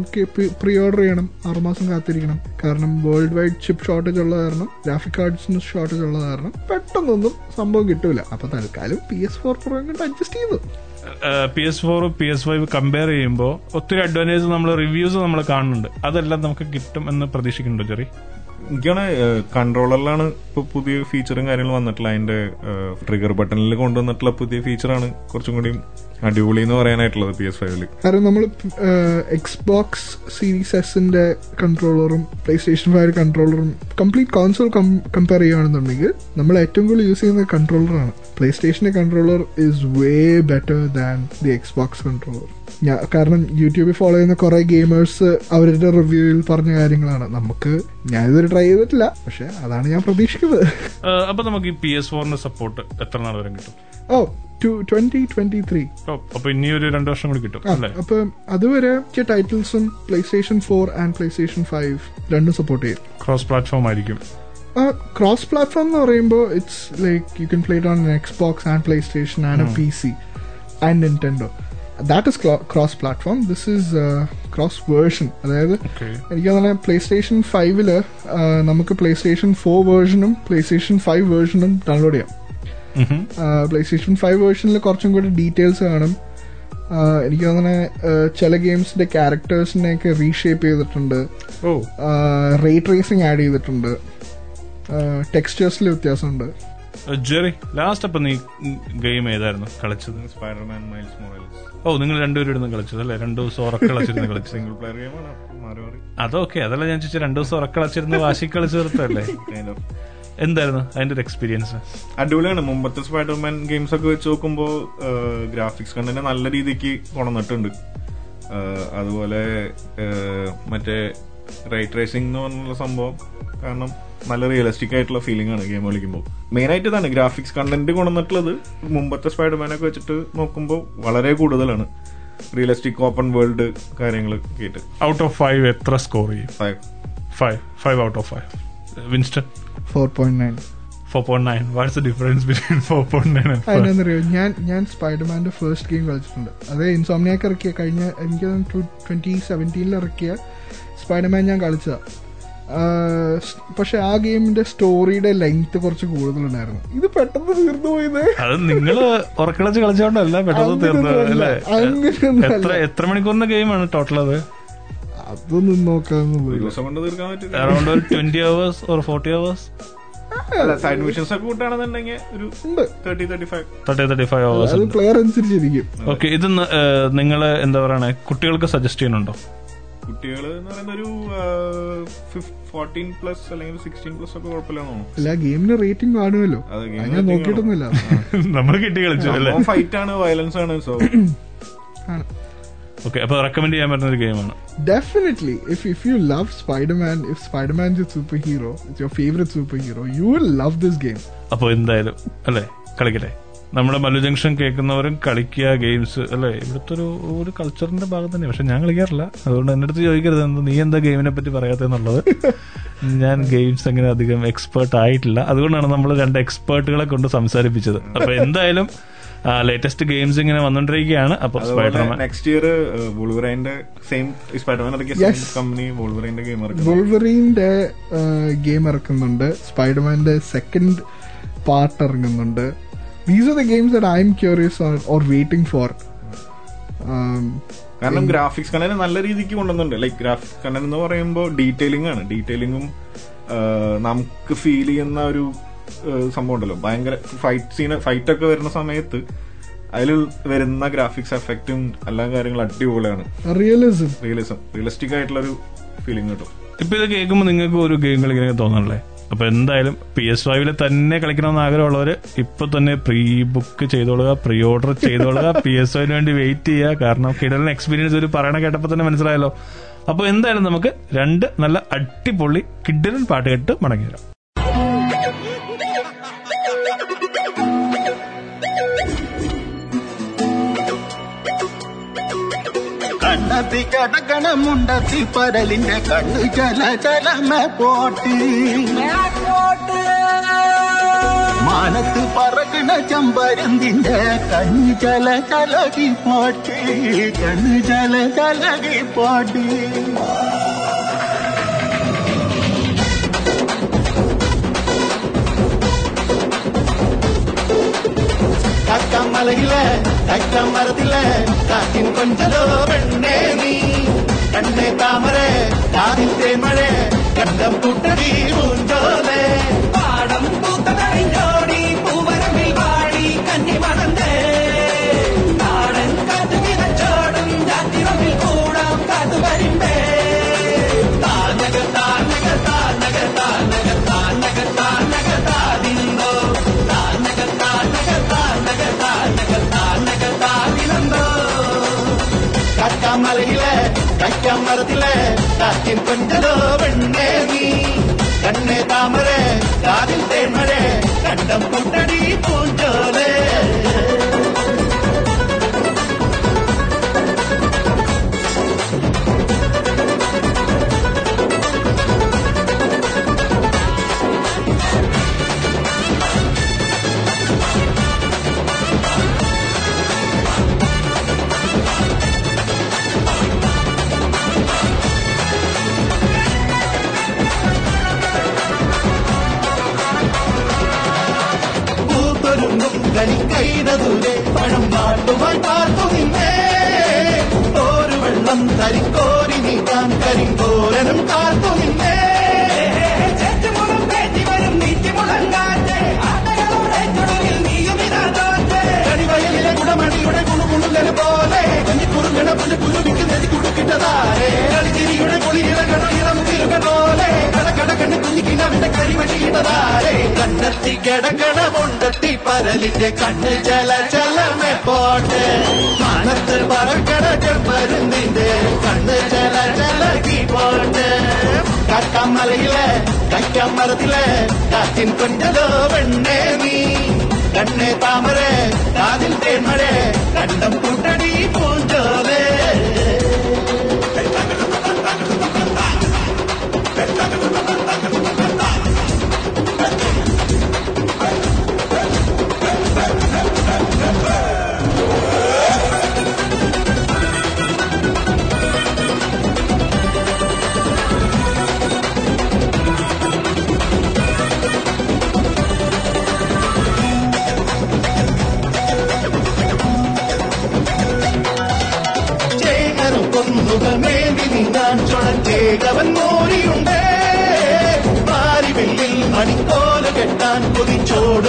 പ്രീ ഓർഡർ ചെയ്യണം. ആറുമാസം കാത്തിരിക്കണം. കാരണം വേൾഡ് വൈഡ് ചിപ്പ് ഷോർട്ടേജ് ഉള്ള കാരണം ഗ്രാഫിക് കാർഡ്സിന് ഷോർട്ടേജ് ഉള്ള കാരണം പെട്ടെന്നൊന്നും സംഭവം കിട്ടൂല. അപ്പൊ തൽക്കാലം പി എസ് ഫോർ പ്രോ കണ്ട് അഡ്ജസ്റ്റ് ചെയ്തു. P S four P S five compare ചെയ്യുമ്പോൾ ഒത്തിരി അഡ്വാന്റേജ് നമ്മൾ റിവ്യൂസ് നമ്മൾ കാണുന്നുണ്ട്. അതെല്ലാം നമുക്ക് കിട്ടും എന്ന് പ്രതീക്ഷിക്കുന്നുണ്ടോ ചെറി എനിക്കാണ് കൺട്രോളറിലാണ് ഇപ്പൊ പുതിയ ഫീച്ചറും കാര്യങ്ങളും വന്നിട്ടുള്ള. അതിന്റെ ട്രിഗർ ബട്ടണിൽ കൊണ്ടുവന്നിട്ടുള്ള പുതിയ ഫീച്ചറാണ് കുറച്ചും കൂടി അടിപൊളി എന്ന് പറയാനായിട്ടുള്ളത് പി എസ് ഫൈവിൽ കാരണം നമ്മൾ എക്സ് ബോക്സ് സീരീസ് എസിന്റെ കൺട്രോളറും പ്ലേ സ്റ്റേഷൻ ഫൈവ് കൺട്രോളറും കംപ്ലീറ്റ് കോൺസോൾ കമ്പയർ ചെയ്യുകയാണെന്നുണ്ടെങ്കിൽ നമ്മൾ ഏറ്റവും കൂടുതൽ യൂസ് ചെയ്യുന്ന കൺട്രോളറാണ് പ്ലേ സ്റ്റേഷന്റെ controller is way better than the Xbox controller കാരണം യൂട്യൂബിൽ ഫോളോ ചെയ്യുന്ന കുറെ ഗെയിമേഴ്സ് അവരുടെ റിവ്യൂവിൽ പറഞ്ഞ കാര്യങ്ങളാണ്. നമുക്ക് ഞാൻ ഇതൊരു ട്രൈ ചെയ്തിട്ടില്ല. പക്ഷെ അതാണ് ഞാൻ പ്രതീക്ഷിക്കുന്നത്. അപ്പൊ നമുക്ക് ഈ പി എസ് ഫോറിന്റെ സപ്പോർട്ട് എത്ര നാൾ വരെ കിട്ടും? Oh two twenty twenty three ഓ, അപ്പൊ ഇനി ഒരു രണ്ടു വർഷം കൂടി കിട്ടും അപ്പൊ അതുവരെ ടൈറ്റിൽസും PlayStation four and PlayStation five രണ്ടും സപ്പോർട്ട് ചെയ്യും. ക്രോസ് പ്ലാറ്റ്ഫോം ആയിരിക്കും. ക്രോസ് പ്ലാറ്റ്ഫോം എന്ന് പറയുമ്പോൾ it's like you can play it on Xbox and PlayStation and a P C and Nintendo that is cross platform this is cross version അതായത് എനിക്ക് തന്നെ PlayStation ഫൈവിൽ നമുക്ക് PlayStation four വേർഷനും PlayStation five വേർഷനും download ചെയ്യാം PlayStation five വേർഷനിൽ കുറച്ചും കൂടി ഡീറ്റെയിൽസ് കാണും. എനിക്ക് തോന്നുന്നത് ചില ഗെയിംസിന്റെ ക്യാരക്ടേഴ്സിനെ ഒക്കെ റീഷേപ്പ് ചെയ്തിട്ടുണ്ട് റേ ട്രേസിംഗ് ആഡ് ചെയ്തിട്ടുണ്ട്. ടെക്സ്റ്റേഴ്സിൽ വ്യത്യാസമുണ്ട്. ജെറി ലാസ്റ്റ് അപ്പൊ നീ ഗെയിം ഏതായിരുന്നു കളിച്ചത്? സ്പൈഡർമാൻ മൈൽസ് മൊറൈൽസ് ഓ നിങ്ങൾ രണ്ടുപേരും ഇരുന്ന് കളിച്ചത് അല്ലേ? രണ്ടു ദിവസം ഉറക്കളച്ചിരുന്ന് കളിച്ചു സിംഗിൾ പ്ലെയർ ഗെയിമാണ് മാറി മാറി. അതൊക്കെ അതല്ല ഞാൻ ചോദിച്ചത് രണ്ടു ദിവസം ഉറക്കളച്ചിരുന്ന് വാശി കളിച്ചു തീർത്തല്ലേ എന്തായിരുന്നു അതിന്റെ ഒരു എക്സ്പീരിയൻസ് അടിപൊളിയാണ്. മുമ്പത്തെ സ്പൈഡർമാൻ ഗെയിംസ് ഒക്കെ വെച്ച് നോക്കുമ്പോൾ ഗ്രാഫിക്സ് കണ്ടന്റ് നല്ല രീതിക്ക് കൊണന്നിട്ടുണ്ട് അതുപോലെ മറ്റേ റൈറ്റ് റേസിംഗ് എന്ന് പറഞ്ഞുള്ള സംഭവം. കാരണം നല്ല റിയലിസ്റ്റിക് ആയിട്ടുള്ള ഫീലിംഗ് ആണ് ഗെയിം കളിക്കുമ്പോൾ. മെയിൻ ആയിട്ട് ഇതാണ് ഗ്രാഫിക്സ് കണ്ടന്റ് കൊണ്ടുവന്നിട്ടുള്ളത് മുമ്പത്തെ സ്പൈഡർമാനൊക്കെ വെച്ചിട്ട് നോക്കുമ്പോൾ വളരെ കൂടുതലാണ്. റിയലിസ്റ്റിക് ഓപ്പൺ വേൾഡ് കാര്യങ്ങൾ കേട്ട് ഔട്ട് ഓഫ് ഫൈവ് എത്ര സ്കോർ ചെയ്യും? Five five five out of five Winston four point nine four point nine what's the difference between four point nine ഞാൻ ഞാൻ സ്പൈഡർമാന്റെ ഫസ്റ്റ് ഗെയിം കളിച്ചിട്ടുണ്ട്. അത് ഇൻസോമിനിയൊക്കെ ഇറക്കിയ കഴിഞ്ഞ എനിക്ക് ട്വന്റി സെവന്റീനിൽ ഇറക്കിയ സ്പൈഡർമാൻ ഞാൻ കളിച്ചതാ. പക്ഷെ ആ ഗെയിമിന്റെ സ്റ്റോറിയുടെ ലെങ്ത് കുറച്ച് കൂടുതലുണ്ടായിരുന്നു. ഇത് പെട്ടെന്ന് തീർന്നു പോയത് അത് നിങ്ങൾ ഉറക്കിളച്ച് കളിച്ചോണ്ടല്ല പെട്ടെന്ന് തീർന്നു അല്ലേ. അങ്ങനെയൊന്നും എത്ര അല്ല. എത്ര മണിക്കൂറിന്റെ ഗെയിമാണ് ടോട്ടൽ അത് അതൊന്നും നോക്കാന്ന് ഒരു ദിവസം തീർക്കാൻ പറ്റില്ല. അറൌണ്ട് ഒരു twenty hours or forty hours അല്ല സൈഡ് മിഷൻസ് ഒക്കെ കൂട്ടാണെന്നുണ്ടെങ്കിൽ ഒരു thirty thirty five thirty thirty five hours player അനുസരിച്ചിരിക്കും. ഓക്കെ ഇത് നിങ്ങൾ എന്താ പറയണേ? കുട്ടികൾക്ക് സജസ്റ്റ് ചെയ്യുന്നുണ്ടോ? കുട്ടികൾ എന്ന് പറയുന്ന ഒരു ഫോർട്ടീൻ പ്ലസ് അല്ലെങ്കിൽ സിക്സ്റ്റീൻ പ്ലസ് ഒക്കെ കുഴപ്പമില്ലെന്ന് തോന്നുന്നു. അല്ല ഗെയിമിന് റേറ്റിംഗ് കാണുമല്ലോ. ഞാൻ നോക്കിയിട്ടൊന്നുമില്ല. നമ്മൾ കിട്ടി കളിച്ചു ഫൈറ്റ് ആണ് വയലൻസ് ആണ് സോ ഓക്കെ അപ്പൊ റെക്കമെൻഡ് ചെയ്യാൻ പറ്റുന്ന ഒരു ഗെയിമാണ്. Definitely if if you love Spiderman if Spiderman is superhero superhero, your your superhero you will love this game അപ്പോൾ എന്തായാലും അല്ലേ? കളിക്കട്ടെ. നമ്മുടെ മല്ലു ജംഗ്ഷൻ കേൾക്കുന്നവരും കളിക്കുക ഗെയിംസ് അല്ലേ? ഇവിടുത്തെ ഒരു ഒരു കൾച്ചറിന്റെ ഭാഗം തന്നെ പക്ഷെ ഞാൻ കളിക്കാറില്ല. അതുകൊണ്ട് എന്റെ അടുത്ത് ചോദിക്കരുത് എന്ത് നീ എന്താ ഗെയിമിനെ പറ്റി പറയാത്തെന്നുള്ളത് ഞാൻ ഗെയിംസ് അങ്ങനെ അധികം എക്സ്പേർട്ട് ആയിട്ടില്ല. അതുകൊണ്ടാണ് നമ്മൾ രണ്ട് എക്സ്പേർട്ടുകളെ കൊണ്ട് സംസാരിപ്പിച്ചത്. അപ്പൊ എന്തായാലും ലേറ്റസ്റ്റ് ഗെയിംസ് ഇങ്ങനെ വന്നോണ്ടിരിക്കുകയാണ്. അപ്പൊ സ്പൈഡർമാൻ നെക്സ്റ്റ് ഇയർ വോൾവറൈന്റെ സെയിം സ്പൈഡർമാൻ കമ്പനി വോൾവറൈന്റെ ഗെയിം ഇറക്കും വോൾവറീന്റെ ഗെയിം ഇറക്കുന്നുണ്ട്. സ്പൈഡർമാന്റെ സെക്കൻഡ് പാർട്ട് ഇറങ്ങുന്നുണ്ട്. These are the games that I'm curious or waiting for കാരണം ഗ്രാഫിക്സ് കണ്ടന്റ് നല്ല രീതിക്ക് കൊണ്ടുവന്നുണ്ട് ലൈക്ക് ഗ്രാഫിക്സ് കണ്ണൻ എന്ന് പറയുമ്പോൾ ഡീറ്റെയിലിംഗ് ആണ്. ഡീറ്റെയിലിംഗും നമുക്ക് ഫീൽ ചെയ്യുന്ന ഒരു സംഭവം ഉണ്ടല്ലോ. ഭയങ്കര ഫൈറ്റ് സീന് ഫൈറ്റ് ഒക്കെ വരുന്ന സമയത്ത് അതിൽ വരുന്ന ഗ്രാഫിക്സ് എഫക്റ്റും എല്ലാ കാര്യങ്ങളും അടിപൊളിയാണ്. റിയലിസം റിയലിസം റിയലിസ്റ്റിക് ആയിട്ടുള്ള ഒരു ഫീലിംഗ് കിട്ടും. ഇപ്പൊ ഇത് കേൾക്കുമ്പോൾ നിങ്ങൾക്ക് ഒരു ഗെയിം കളിക്കാൻ തോന്നണല്ലേ? അപ്പൊ എന്തായാലും പി എസ് ഫൈവിൽ തന്നെ കളിക്കണമെന്ന് ആഗ്രഹമുള്ളവർ ഇപ്പൊ തന്നെ പ്രീ ബുക്ക് ചെയ്തോളുക പ്രീ ഓർഡർ ചെയ്തോളുക പി എസ് ഫൈവിന് വേണ്ടി വെയിറ്റ് ചെയ്യുക. കാരണം കിടലിന് എക്സ്പീരിയൻസ് ഒരു പറയണ കേട്ടപ്പോ തന്നെ മനസ്സിലായല്ലോ. അപ്പൊ എന്തായാലും നമുക്ക് രണ്ട് നല്ല അടിപൊളി കിഡലൻ പാട്ട് കേട്ട് മടങ്ങി വരാം. കണ്ണത്തി കടക്കണ മുണ്ടത്തി പരലിന്റെ കണ്ണു ചല ചലമ പോട്ട് മാനത്ത് പറക്കണ ചമ്പരന്തിന്റെ കണ്ണു ചല ചലകി പോട്ട് കണ്ണു ചല ചലകി പോട്ട് കക്കമലയിലെ കക്കമരത്തിലെ കാറ്റിൻ കൊഞ്ചലോ പെണ്ണേ നീ കണ്ണേ താമര കാതിൽ തേമഴ കണ്ടം കുട്ടടി പൂഞ്ചോലെ പാടം കക്കമലയിലെ കക്കമരത്തിലെ കാറ്റിൻ കൊഞ്ചലോ വെണ്ണേ നീ കണ്ണേ താമര കാതിൽ തേമഴ കണ്ടം കുട്ടടി പൂഞ്ചോലേ പൂത്തൊരുങ്ങും കളിക്കൈതൂരെ പഴം പാട്ടുമായി പാർത്തു നിന്നേ ഒരു വെള്ളം തരിക്കോരി നീക്കാൻ കരിങ്കോരനും കാത്തു നിന്നേ പോലെ കഞ്ഞിക്കുറുങ്ങണ പുല്ല് கிட்டதாரே நடித்திரி உடை பொலி இளங்கடம் இளமுகிருக நோலே கட கட கண்ணு குஞ்சிக்கினா விட கறி வச்சிக்கிட்டதாரே கண்ணத்தி கிடக்கட முண்டத்தி பரலிட்டு கண்ணு ஜல ஜலமே போட்டு. மனத்து பறக்கடக்க மருந்திந்து கண்ணு ஜல ஜலகி போட்டு. கட்டா மலையில கைக்கா மரத்தில காத்தின் கொஞ்சதோ வெண்ணே நீ. கண்ணே தாமரை காதில் தேன்மழை கண்டம் கூட்டடி பூஞ்சோ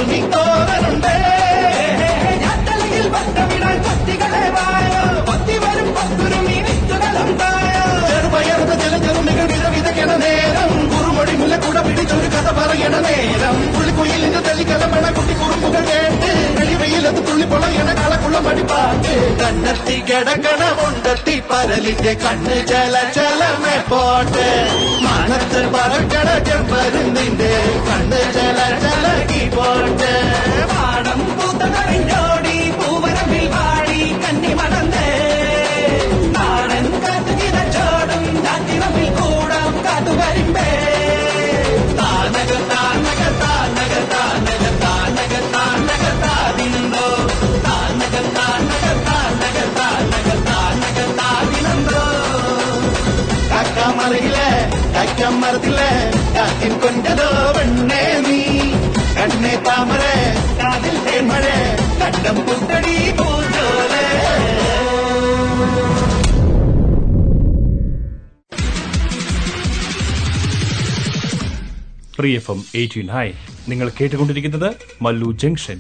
കൊതിച്ചോടും ഈ കോലനുണ്ടേ ഞാറ്റലയിൽ വട്ടമിടാൻ വായ? പത്തി വരും പത്തുരും ഈ വിത്തുകളുണ്ടായ ചെറുപയർന്ന ചില ചെറുമികൾ വിധ വിതയ്ക്കണ നേരം. കുറുമൊഴി മുല്ലക്കൂട പിടിച്ചൊരു കഥ പറയണ നേരം. പുള്ളിക്കുയിലിന്റെ തല്ലിക്കലമണ കുട്ടി കുറുമ്പുകൾ துள்ளிலத்து துள்ளி போல என கலக்குள்ள மணி பார்த்து கண்ணத்தி கிடக்கண முண்டத்தி பரலிட்டு கண்ணு ஜல ஜலமே போட்டு. மனத்து பறக்கட மருந்திண்டு கண்ணு ஜல ஜலகி போட்டு. மானம் பூத்த കാക്കമരത്തിലെ കാറ്റിൻ കൊണ്ടതോ വെണ്ണേ നീ? കണ്ണേ താമര കാതിൽ തേമഴ കണ്ടം പുത്തടി പൂജോല free F M eighteen hi നിങ്ങൾ കേട്ടുകൊണ്ടിരിക്കുന്നത് മല്ലു ജംഗ്ഷൻ.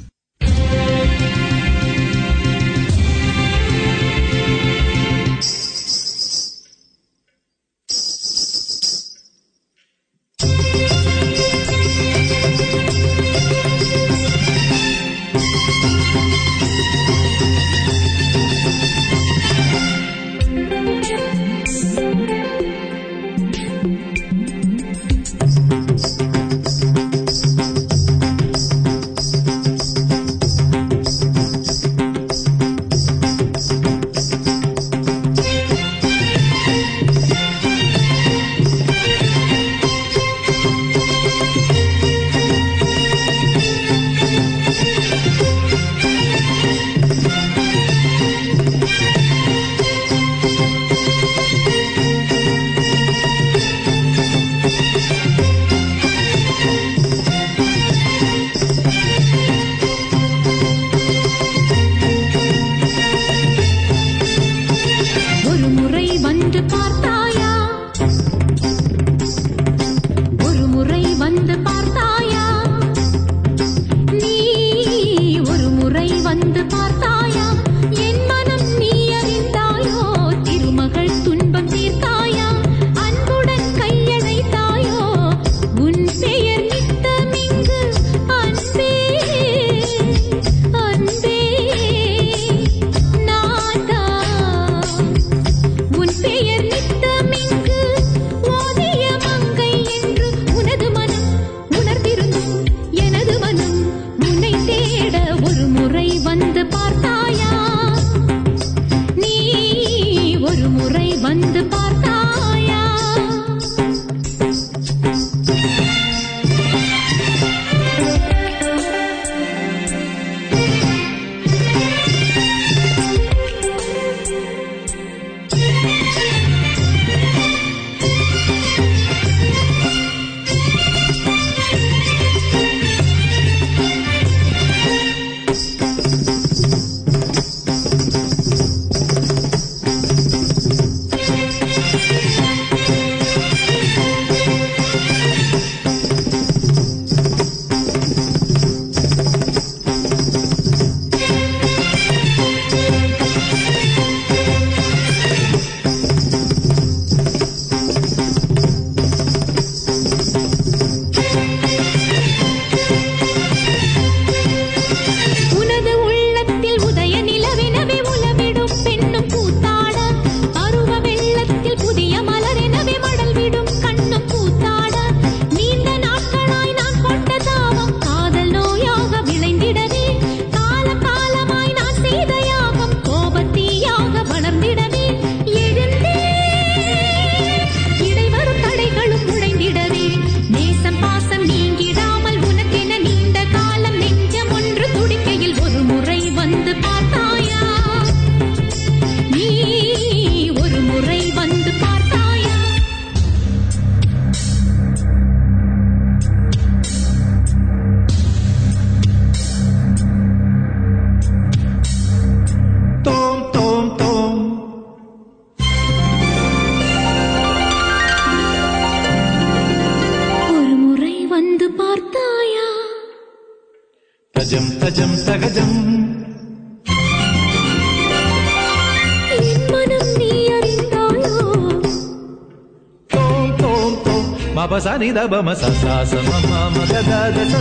మప సని దమ ససాస మమ గద దశ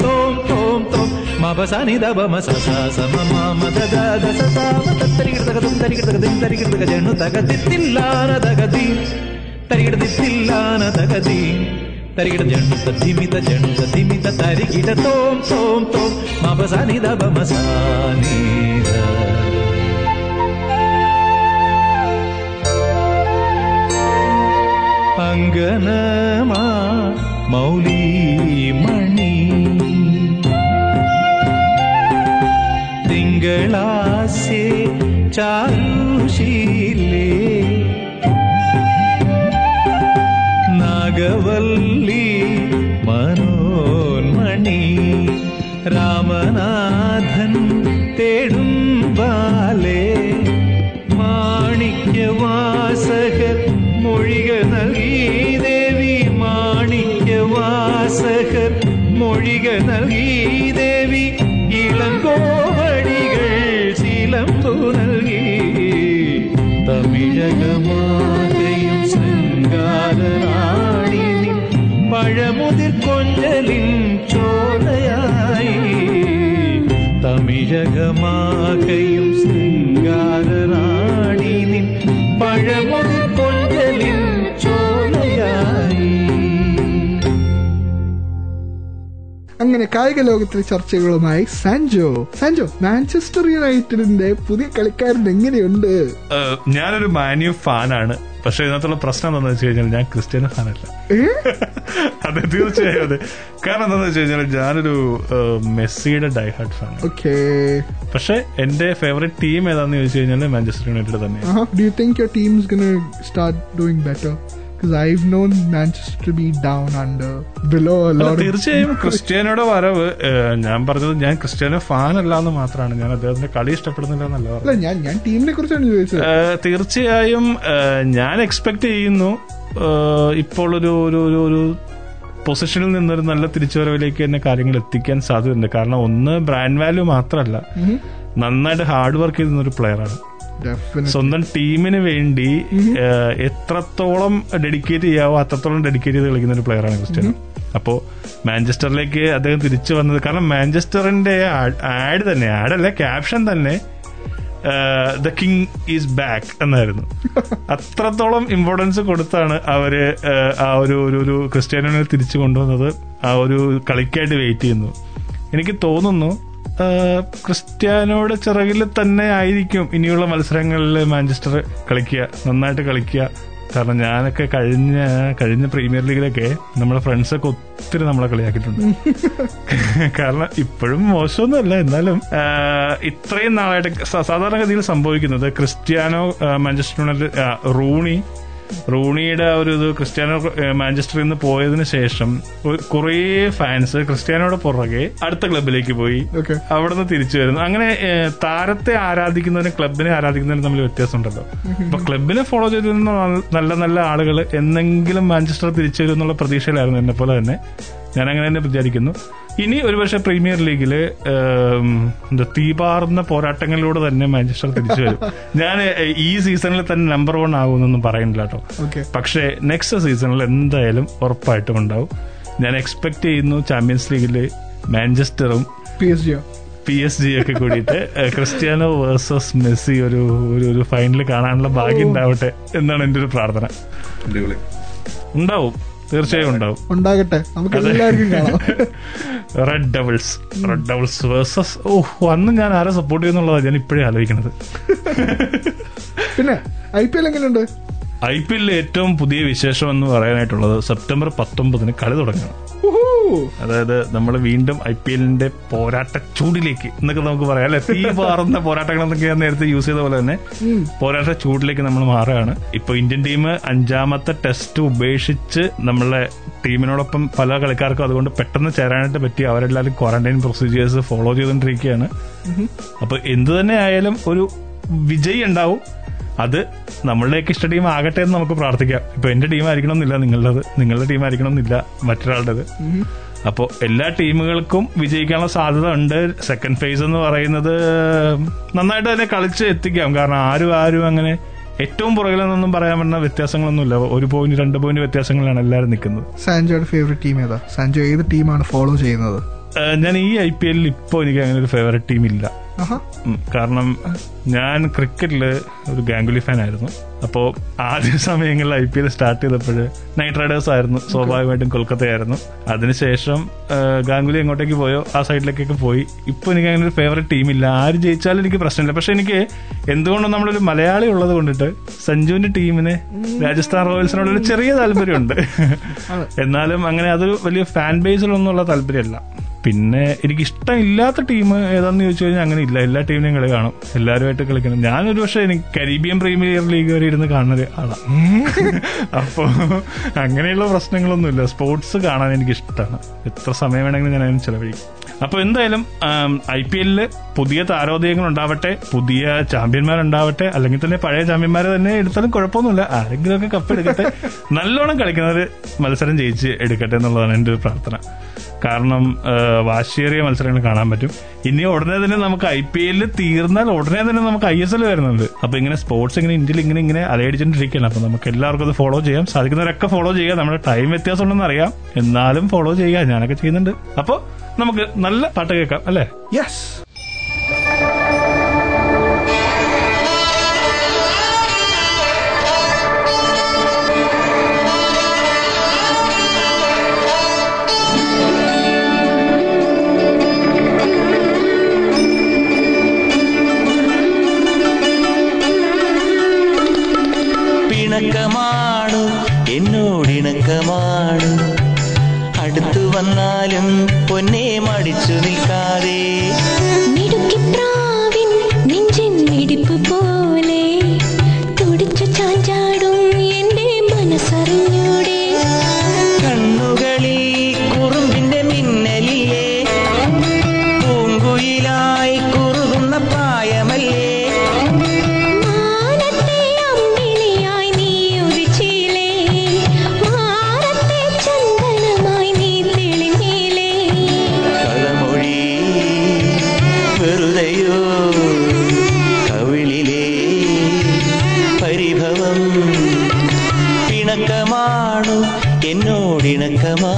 తోం తోం తోం మప సని దమ మమ గద దశ తరిగిడ తగ తుం తరిగిడ తగ దిం తరిగిడ తగ జను తగ తిత్తిల్లాన తగ తరిగిడ తిత్తిల్లాన తగ తరిగిడ జండు తిమిత జండు తిమిత తరిగిడ తోం తోం తోం మప సని దమ సాని അങ്കനമാ മൗലിമണി. തിങ്കളാസെ ചാരുശീലേ മൊഴിക നൽകി ദേവി ഇളങ്കോവടികൾ ശീലമ്പു നൽകി തമിഴകമാതയും ശൃംഗാരറാണി നിൻ പഴമുതിർ കൊഞ്ചലിൻ ചോലയായി തമിഴകമാകയും ശൃംഗാരാണി നിൻ അങ്ങനെ കായിക ലോകത്തിലെ ചർച്ചകളുമായി സാൻജോ. സാൻജോ മാഞ്ചസ്റ്റർ യുണൈറ്റഡിന്റെ പുതിയ കളിക്കാരൻ എങ്ങനെയുണ്ട്? ഞാനൊരു മാന്യു ഫാനാണ്. പക്ഷെ ഇതിനകത്തുള്ള പ്രശ്നം എന്താണെന്ന് വെച്ച് കഴിഞ്ഞാൽ ഞാൻ ക്രിസ്ത്യാനി ഫാനല്ല. അതെ തീർച്ചയായും അതെ. കാരണം എന്താണെന്ന് വെച്ച് കഴിഞ്ഞാൽ ഞാനൊരു മെസ്സിയുടെ ഡൈഹാർഡ് ഫാൻ ഓക്കെ. പക്ഷെ എന്റെ ഫേവറേറ്റ് ടീം ഏതാന്ന് ചോദിച്ചു കഴിഞ്ഞാൽ മാഞ്ചസ്റ്റർ യുണൈറ്റഡ് തന്നെയാണ്. Do you think your team is gonna start doing better because I've known Manchester to be down under, below a lot. തീർച്ചയായും ക്രിസ്ത്യാനോയുടെ വരവ് ഞാൻ പറഞ്ഞത് ഞാൻ ക്രിസ്ത്യാനോ ഫാൻ അല്ല എന്ന് മാത്രമാണ്. ഞാൻ അദ്ദേഹത്തിന്റെ കളി ഇഷ്ടപ്പെടുന്നില്ല എന്നല്ല അല്ല ഞാൻ ഞാൻ ടീമിനെ കുറിച്ചാണ് ചോദിച്ചത്. തീർച്ചയായും ഞാൻ എക്സ്പെക്ട് ചെയ്യുന്നു ഇപ്പോൾ ഒരു ഒരു ഒരു പൊസിഷനിൽ നിന്നൊരു നല്ല തിരിച്ചുവരവിലേക്ക് തന്നെ കാര്യങ്ങൾ എത്തിക്കാൻ സാധ്യതയുണ്ട്. കാരണം ഒന്ന് ബ്രാൻഡ് വാല്യൂ മാത്രമല്ല. നന്നായിട്ട് ഹാർഡ് വർക്ക് ചെയ്യുന്ന ഒരു പ്ലെയറാണ്. സ്വന്തം ടീമിന് വേണ്ടി എത്രത്തോളം ഡെഡിക്കേറ്റ് ചെയ്യാവോ അത്രത്തോളം ഡെഡിക്കേറ്റ് ചെയ്ത് കളിക്കുന്ന ഒരു പ്ലെയറാണ് ക്രിസ്ത്യാനോ. അപ്പോ മാഞ്ചസ്റ്ററിലേക്ക് അദ്ദേഹം തിരിച്ചു വന്നത് കാരണം മാഞ്ചസ്റ്ററിന്റെ ആഡ് തന്നെ ആഡല്ല ക്യാപ്ഷൻ തന്നെ ദ കിങ് ഈസ് ബാക്ക് എന്നായിരുന്നു. അത്രത്തോളം ഇമ്പോർട്ടൻസ് കൊടുത്താണ് അവർ ആ ഒരു ഒരു ക്രിസ്ത്യാനോനെ തിരിച്ചു കൊണ്ടുവന്നത് ആ ഒരു കളിക്കായിട്ട് വെയിറ്റ് ചെയ്യുന്നു. എനിക്ക് തോന്നുന്നു ക്രിസ്ത്യാനോയുടെ ചിറകിൽ തന്നെ ആയിരിക്കും ഇനിയുള്ള മത്സരങ്ങളിൽ മാഞ്ചസ്റ്റർ കളിക്കുക നന്നായിട്ട് കളിക്കുക. കാരണം ഞാനൊക്കെ കഴിഞ്ഞ കഴിഞ്ഞ പ്രീമിയർ ലീഗിലൊക്കെ നമ്മുടെ ഫ്രണ്ട്സൊക്കെ ഒത്തിരി നമ്മളെ കളിയാക്കിയിട്ടുണ്ട്. കാരണം ഇപ്പോഴും മോശമൊന്നുമല്ല എന്നാലും ഇത്രയും നാളായിട്ട് സാധാരണഗതിയിൽ സംഭവിക്കുന്നത് ക്രിസ്ത്യാനോ മാഞ്ചസ്റ്റർ യുണൈറ്റഡ് റൂണി റൂണിയുടെ ആ ഒരു ഇത് ക്രിസ്ത്യാനോ മാഞ്ചസ്റ്ററിൽ നിന്ന് പോയതിനു ശേഷം കുറേ ഫാൻസ് ക്രിസ്ത്യാനോയുടെ പുറകെ അടുത്ത ക്ലബിലേക്ക് പോയി. അവിടെ നിന്ന് തിരിച്ചു വരുന്നു. അങ്ങനെ താരത്തെ ആരാധിക്കുന്നതിനും ക്ലബിനെ ആരാധിക്കുന്നതിനും തമ്മിൽ വ്യത്യാസമുണ്ടല്ലോ. അപ്പൊ ക്ലബിനെ ഫോളോ ചെയ്തിരുന്ന നല്ല നല്ല ആളുകൾ എന്നെങ്കിലും മാഞ്ചസ്റ്റർ തിരിച്ചു വരും എന്നുള്ള പ്രതീക്ഷയിലായിരുന്നു എന്നെ പോലെ തന്നെ. ഞാൻ അങ്ങനെ തന്നെ വിചാരിക്കുന്നു. ഇനി ഒരുപക്ഷെ പ്രീമിയർ ലീഗിൽ എന്താ തീപാർന്ന പോരാട്ടങ്ങളിലൂടെ തന്നെ മാഞ്ചസ്റ്റർ തിരിച്ചു വരും. ഞാൻ ഈ സീസണിൽ തന്നെ നമ്പർ വൺ ആകുമെന്നൊന്നും പറയുന്നില്ല കേട്ടോ. പക്ഷെ നെക്സ്റ്റ് സീസണിൽ എന്തായാലും ഉറപ്പായിട്ടും ഉണ്ടാവും. ഞാൻ എക്സ്പെക്ട് ചെയ്യുന്നു ചാമ്പ്യൻസ് ലീഗിൽ മാഞ്ചസ്റ്ററും P S G P S G ഒക്കെ കൂടിയിട്ട് ക്രിസ്ത്യാനോ വേഴ്സസ് മെസ്സി ഒരു ഒരു ഒരു ഫൈനൽ കാണാനുള്ള ഭാഗ്യം ഉണ്ടാവട്ടെ എന്നാണ് എന്റെ ഒരു പ്രാർത്ഥന. ഉണ്ടാവും. തീർച്ചയായും ഉണ്ടാവും. ഉണ്ടാകട്ടെ. നമുക്ക് എല്ലാവർക്കും കാണാം. Red devils red devils versus oh അന്ന് ഞാൻ ആരെ സപ്പോർട്ട് ചെയ്യുന്നുള്ളതാണ് ഞാൻ ഇപ്പോഴേ ആലോചിക്കുന്നത് പിന്നെ ഐ പി എൽ എങ്ങനെയുണ്ട്? ഐ പി എല്ലിലെ ഏറ്റവും പുതിയ വിശേഷം എന്ന് പറയാനായിട്ടുള്ളത് സെപ്റ്റംബർ പത്തൊമ്പതിന് കളി തുടങ്ങണം. അതായത് നമ്മൾ വീണ്ടും ഐ പി എല്ലിന്റെ പോരാട്ട ചൂടിലേക്ക് എന്നൊക്കെ നമുക്ക് പറയാം. അല്ലെ? തീ പാറുന്ന പോരാട്ടങ്ങൾ എന്നൊക്കെ ഞാൻ നേരത്തെ യൂസ് ചെയ്ത പോലെ തന്നെ പോരാട്ട ചൂടിലേക്ക് നമ്മൾ മാറുകയാണ്. ഇപ്പൊ ഇന്ത്യൻ ടീം അഞ്ചാമത്തെ ടെസ്റ്റ് ഉപേക്ഷിച്ച് നമ്മളെ ടീമിനോടൊപ്പം പല കളിക്കാർക്കും അതുകൊണ്ട് പെട്ടെന്ന് ചേരാനായിട്ട് പറ്റി. അവരെല്ലാവരും ക്വാറന്റൈൻ പ്രൊസീജിയേഴ്സ് ഫോളോ ചെയ്തുകൊണ്ടിരിക്കുകയാണ് അപ്പൊ എന്തു തന്നെ ആയാലും ഒരു വിജയി ഉണ്ടാവും. അത് നമ്മളുടെയൊക്കെ ഇഷ്ട ടീം ആകട്ടെ എന്ന് നമുക്ക് പ്രാർത്ഥിക്കാം. ഇപ്പൊ എന്റെ ടീം ആയിരിക്കണം എന്നില്ല നിങ്ങളുടേത് നിങ്ങളുടെ ടീം ആയിരിക്കണം എന്നില്ല മറ്റൊരാളുടേത്. അപ്പോൾ എല്ലാ ടീമുകൾക്കും വിജയിക്കാനുള്ള സാധ്യത ഉണ്ട്. സെക്കൻഡ് ഫേസ് എന്ന് പറയുന്നത് നന്നായിട്ട് തന്നെ കളിച്ച് എത്തിക്കാം. കാരണം ആരും ആരും അങ്ങനെ ഏറ്റവും പുറകിലെന്നൊന്നും പറയാൻ പറ്റുന്ന വ്യത്യാസങ്ങളൊന്നുമില്ല. ഒരു പോയിന്റ് രണ്ട് പോയിന്റ് വ്യത്യാസങ്ങളാണ് എല്ലാവരും നിൽക്കുന്നത്. സാൻജോയുടെ ഫേവറേറ്റ് ടീം ഏതാ? സാൻജോ ഏത് ടീമാണ് ഫോളോ ചെയ്യുന്നത്? ഞാൻ ഈ ഐ പി എല്ലിൽ ഇപ്പോൾ എനിക്ക് അങ്ങനെ ഒരു ഫേവററ്റ് ടീം ഇല്ല. കാരണം ഞാൻ ക്രിക്കറ്റിൽ ഒരു ഗാംഗുലി ഫാൻ ആയിരുന്നു അപ്പോൾ ആദ്യ സമയങ്ങളിൽ ഐ പി എൽ സ്റ്റാർട്ട് ചെയ്തപ്പോൾ നൈറ്റ് റൈഡേഴ്സ് ആയിരുന്നു സ്വാഭാവികമായിട്ടും കൊൽക്കത്തയായിരുന്നു. അതിനുശേഷം ഗാംഗുലി എങ്ങോട്ടേക്ക് പോയോ? ആ സൈഡിലേക്കൊക്കെ പോയി. ഇപ്പോൾ എനിക്ക് അങ്ങനെ ഒരു ഫേവററ്റ് ഇല്ല. ആര് ജയിച്ചാലും എനിക്ക് പ്രശ്നമില്ല. പക്ഷെ എനിക്ക് എന്തുകൊണ്ടും നമ്മളൊരു മലയാളി ഉള്ളത് കൊണ്ടിട്ട് സഞ്ജുവിന്റെ ടീമിന് രാജസ്ഥാൻ റോയൽസിനോട് ഒരു ചെറിയ താല്പര്യമുണ്ട്. എന്നാലും അങ്ങനെ അതൊരു വലിയ ഫാൻ ബേസിലൊന്നുള്ള താല്പര്യമല്ല. പിന്നെ എനിക്ക് ഇഷ്ടമില്ലാത്ത ടീം ഏതാന്ന് ചോദിച്ചു കഴിഞ്ഞാൽ അങ്ങനെ ഇല്ല. എല്ലാ ടീമിനെയും കളി കാണും. എല്ലാവരുമായിട്ട് കളിക്കണം. ഞാനൊരു പക്ഷേ എനിക്ക് കരീബിയൻ പ്രീമിയർ ലീഗ് വരെ ഇരുന്ന് കാണുന്ന ആളാണ് അപ്പോൾ അങ്ങനെയുള്ള പ്രശ്നങ്ങളൊന്നുമില്ല. സ്പോർട്സ് കാണാൻ എനിക്ക് ഇഷ്ടമാണ് എത്ര സമയം വേണമെങ്കിലും ഞാൻ അതിന് ചിലവഴിക്കും. അപ്പോൾ എന്തായാലും ഐ പി എല്ലിൽ പുതിയ താരോദയങ്ങൾ ഉണ്ടാവട്ടെ പുതിയ ചാമ്പ്യന്മാരുണ്ടാവട്ടെ അല്ലെങ്കിൽ തന്നെ പഴയ ചാമ്പ്യന്മാരെ തന്നെ എടുത്താലും കുഴപ്പമൊന്നുമില്ല. ആരെങ്കിലുമൊക്കെ കപ്പ് എടുക്കട്ടെ നല്ലോണം കളിക്കുന്നവർ മത്സരം ജയിച്ച് എടുക്കട്ടെ എന്നുള്ളതാണ് എന്റെ ഒരു പ്രാർത്ഥന. കാരണം വാശിയേറിയ മത്സരങ്ങൾ കാണാൻ പറ്റും. ഇനി ഉടനെ തന്നെ നമുക്ക് ഐ പി എല്ലിൽ തീർന്നാൽ ഉടനെ തന്നെ നമുക്ക് ഐ എസ് എൽ വരുന്നുണ്ട്. അപ്പൊ ഇങ്ങനെ സ്പോർട്സ് ഇങ്ങനെ ഇന്ത്യയിൽ ഇങ്ങനെ ഇങ്ങനെ അലയടിച്ചിട്ടിരിക്കുകയാണ്. അപ്പൊ നമുക്ക് എല്ലാവർക്കും അത് ഫോളോ ചെയ്യാം. സാധിക്കുന്നവരൊക്കെ ഫോളോ ചെയ്യുക. നമ്മുടെ ടൈം വ്യത്യാസം ഉണ്ടെന്ന് അറിയാം. എന്നാലും ഫോളോ ചെയ്യുക. ഞാനൊക്കെ ചെയ്യുന്നുണ്ട്. അപ്പൊ നമുക്ക് നല്ല പാട്ട് കേൾക്കാം അല്ലേ? യെസ് இணக்கமா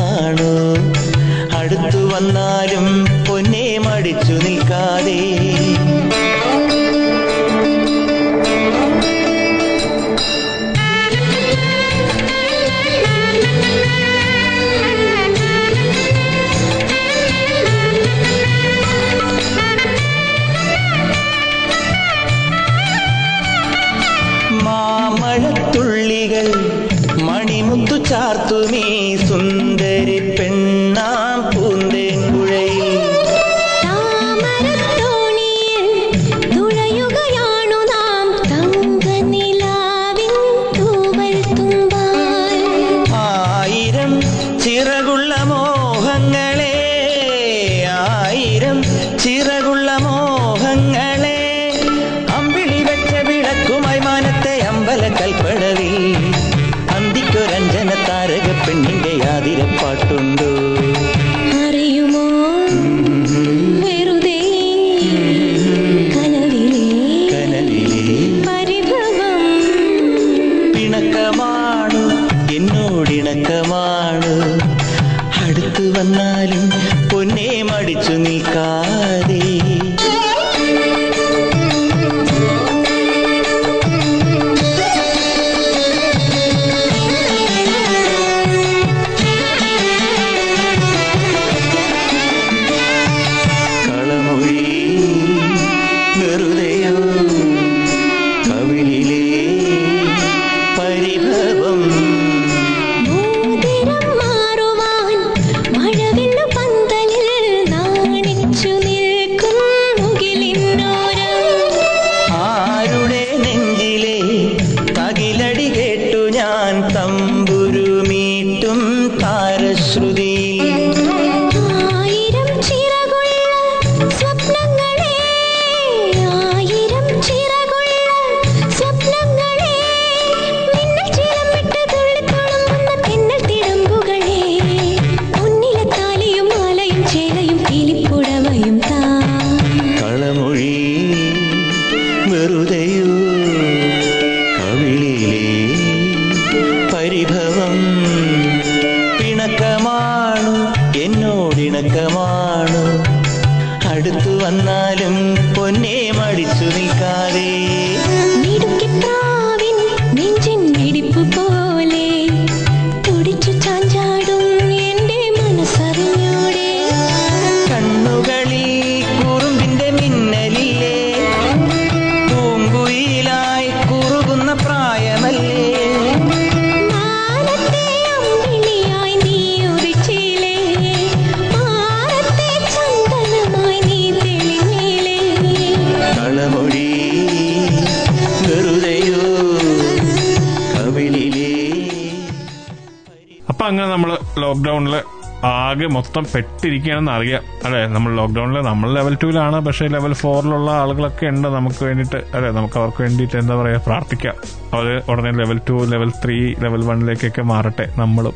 മൊത്തം പെട്ടിരിക്കുകയാണെന്ന് അറിയാം. അല്ലെ? നമ്മൾ ലോക്ക്ഡൌണിൽ നമ്മൾ ലെവൽ ടുവിലാണ് പക്ഷേ ലെവൽ ഫോറിലുള്ള ആളുകളൊക്കെ ഉണ്ട് നമുക്ക് വേണ്ടിയിട്ട്. അല്ലെ? നമുക്ക് അവർക്ക് വേണ്ടിയിട്ട് എന്താ പറയുക പ്രാർത്ഥിക്കാം. അവർ ഉടനെ level two level three level വണ്ണിലേക്കൊക്കെ മാറട്ടെ നമ്മളും.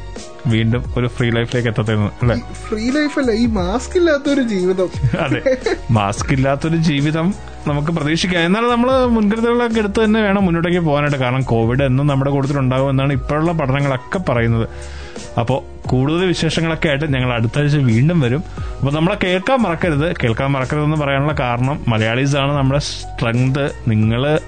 വീണ്ടും ഒരു ഫ്രീ ലൈഫിലേക്ക് എത്തട്ടെ അല്ലെ? ഫ്രീ ലൈഫ് അല്ല ഈ മാസ്ക് ഇല്ലാത്തൊരു ജീവിതം. അതെ. മാസ്ക് ഇല്ലാത്തൊരു ജീവിതം നമുക്ക് പ്രതീക്ഷിക്കാം. എന്നാലും നമ്മൾ മുൻകരുതലുകളൊക്കെ എടുത്ത് തന്നെ വേണം മുന്നോട്ടേക്ക് പോകാനായിട്ട്. കാരണം കോവിഡ് എന്നും നമ്മുടെ കൂട്ടത്തിലുണ്ടാകും എന്നാണ് ഇപ്പോഴുള്ള പഠനങ്ങളൊക്കെ പറയുന്നത്. അപ്പോൾ കൂടുതൽ വിശേഷങ്ങളൊക്കെ ആയിട്ട് ഞങ്ങൾ അടുത്ത ആഴ്ച വീണ്ടും വരും. അപ്പോൾ നമ്മളെ കേൾക്കാൻ മറക്കരുത്. കേൾക്കാൻ മറക്കരുതെന്ന് പറയാനുള്ള കാരണം മലയാളീസ് ആണ് നമ്മുടെ സ്ട്രെങ്ത് നിങ്ങൾ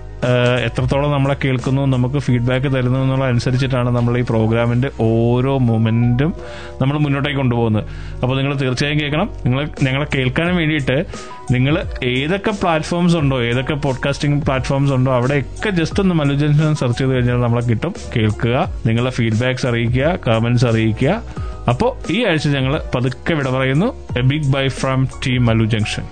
എത്രത്തോളം നമ്മളെ കേൾക്കുന്നു നമുക്ക് ഫീഡ്ബാക്ക് തരുന്നു എന്നുള്ള അനുസരിച്ചിട്ടാണ് നമ്മൾ ഈ പ്രോഗ്രാമിന്റെ ഓരോ മൊമെന്റും നമ്മൾ മുന്നോട്ടേക്ക് കൊണ്ടുപോകുന്നത്. അപ്പോൾ നിങ്ങൾ തീർച്ചയായും കേൾക്കണം. നിങ്ങൾ ഞങ്ങളെ കേൾക്കാനും വേണ്ടിയിട്ട് നിങ്ങൾ ഏതൊക്കെ പ്ലാറ്റ്ഫോംസ് ഉണ്ടോ ഏതൊക്കെ പോഡ്കാസ്റ്റിംഗ് പ്ലാറ്റ്ഫോംസ് ഉണ്ടോ അവിടെയൊക്കെ ജസ്റ്റ് ഒന്ന് മല്ലു ജംഗ്ഷൻ സെർച്ച് ചെയ്ത് കഴിഞ്ഞാൽ നമ്മളെ കിട്ടും. കേൾക്കുക നിങ്ങളുടെ ഫീഡ്ബാക്സ് അറിയിക്കുക കമന്റ്സ് അറിയിക്കുക. അപ്പോൾ ഈ ആഴ്ച ഞങ്ങൾ പതുക്കെ വിട പറയുന്നു. A big bye from team Malu junction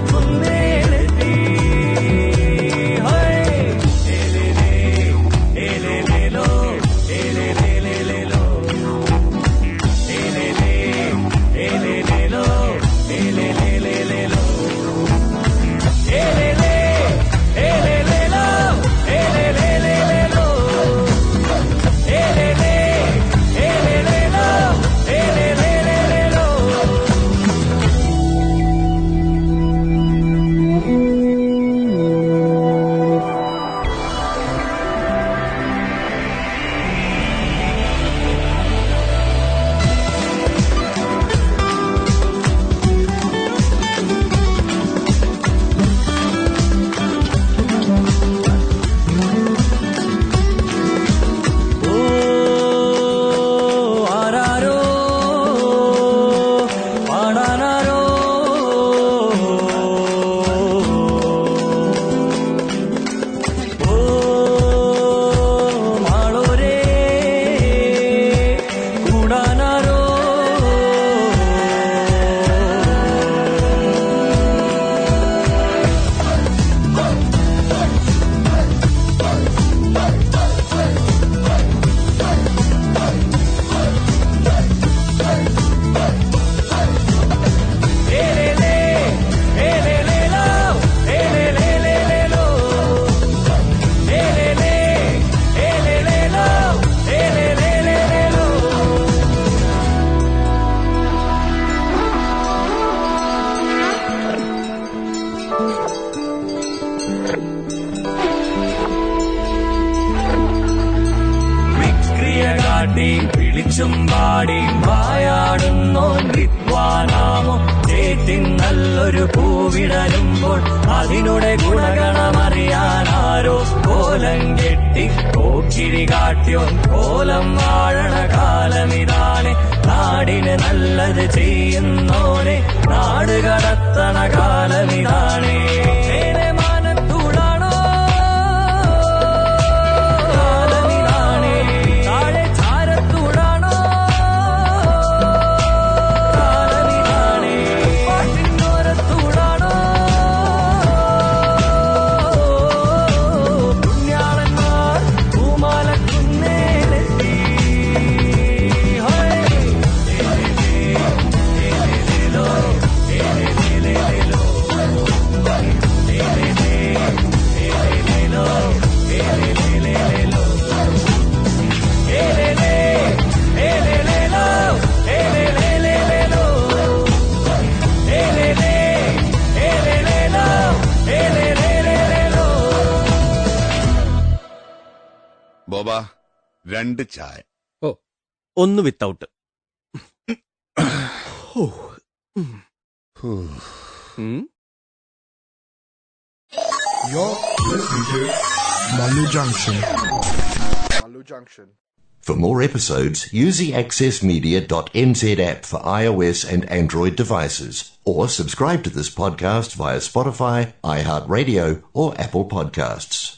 for me. വിക്രിയ വിളിച്ചും പാടി വായാടുന്നോൻ വിദ്വാനാമോ ചേറ്റിൻ നല്ലൊരു പൂവിടരുമ്പോൾ അതിനുടെ ഗുണഗണമറിയാൻ ആരോ കോലം കെട്ടി കോക്കിരി കാട്ടിയോ കോലം വാഴണ കാലമിതാണ്. നാടിന് നല്ലത് ചെയ്യുന്നോനെ നാട് കടത്തണ കാലമിതാണേ. രണ്ട് ചായ ഓ ഒന്ന് without You're listening to Malu Junction. Malu Junction. For more episodes, use the accessmedia.nz app for iOS and Android devices, or subscribe to this podcast via Spotify, iHeartRadio, or Apple Podcasts.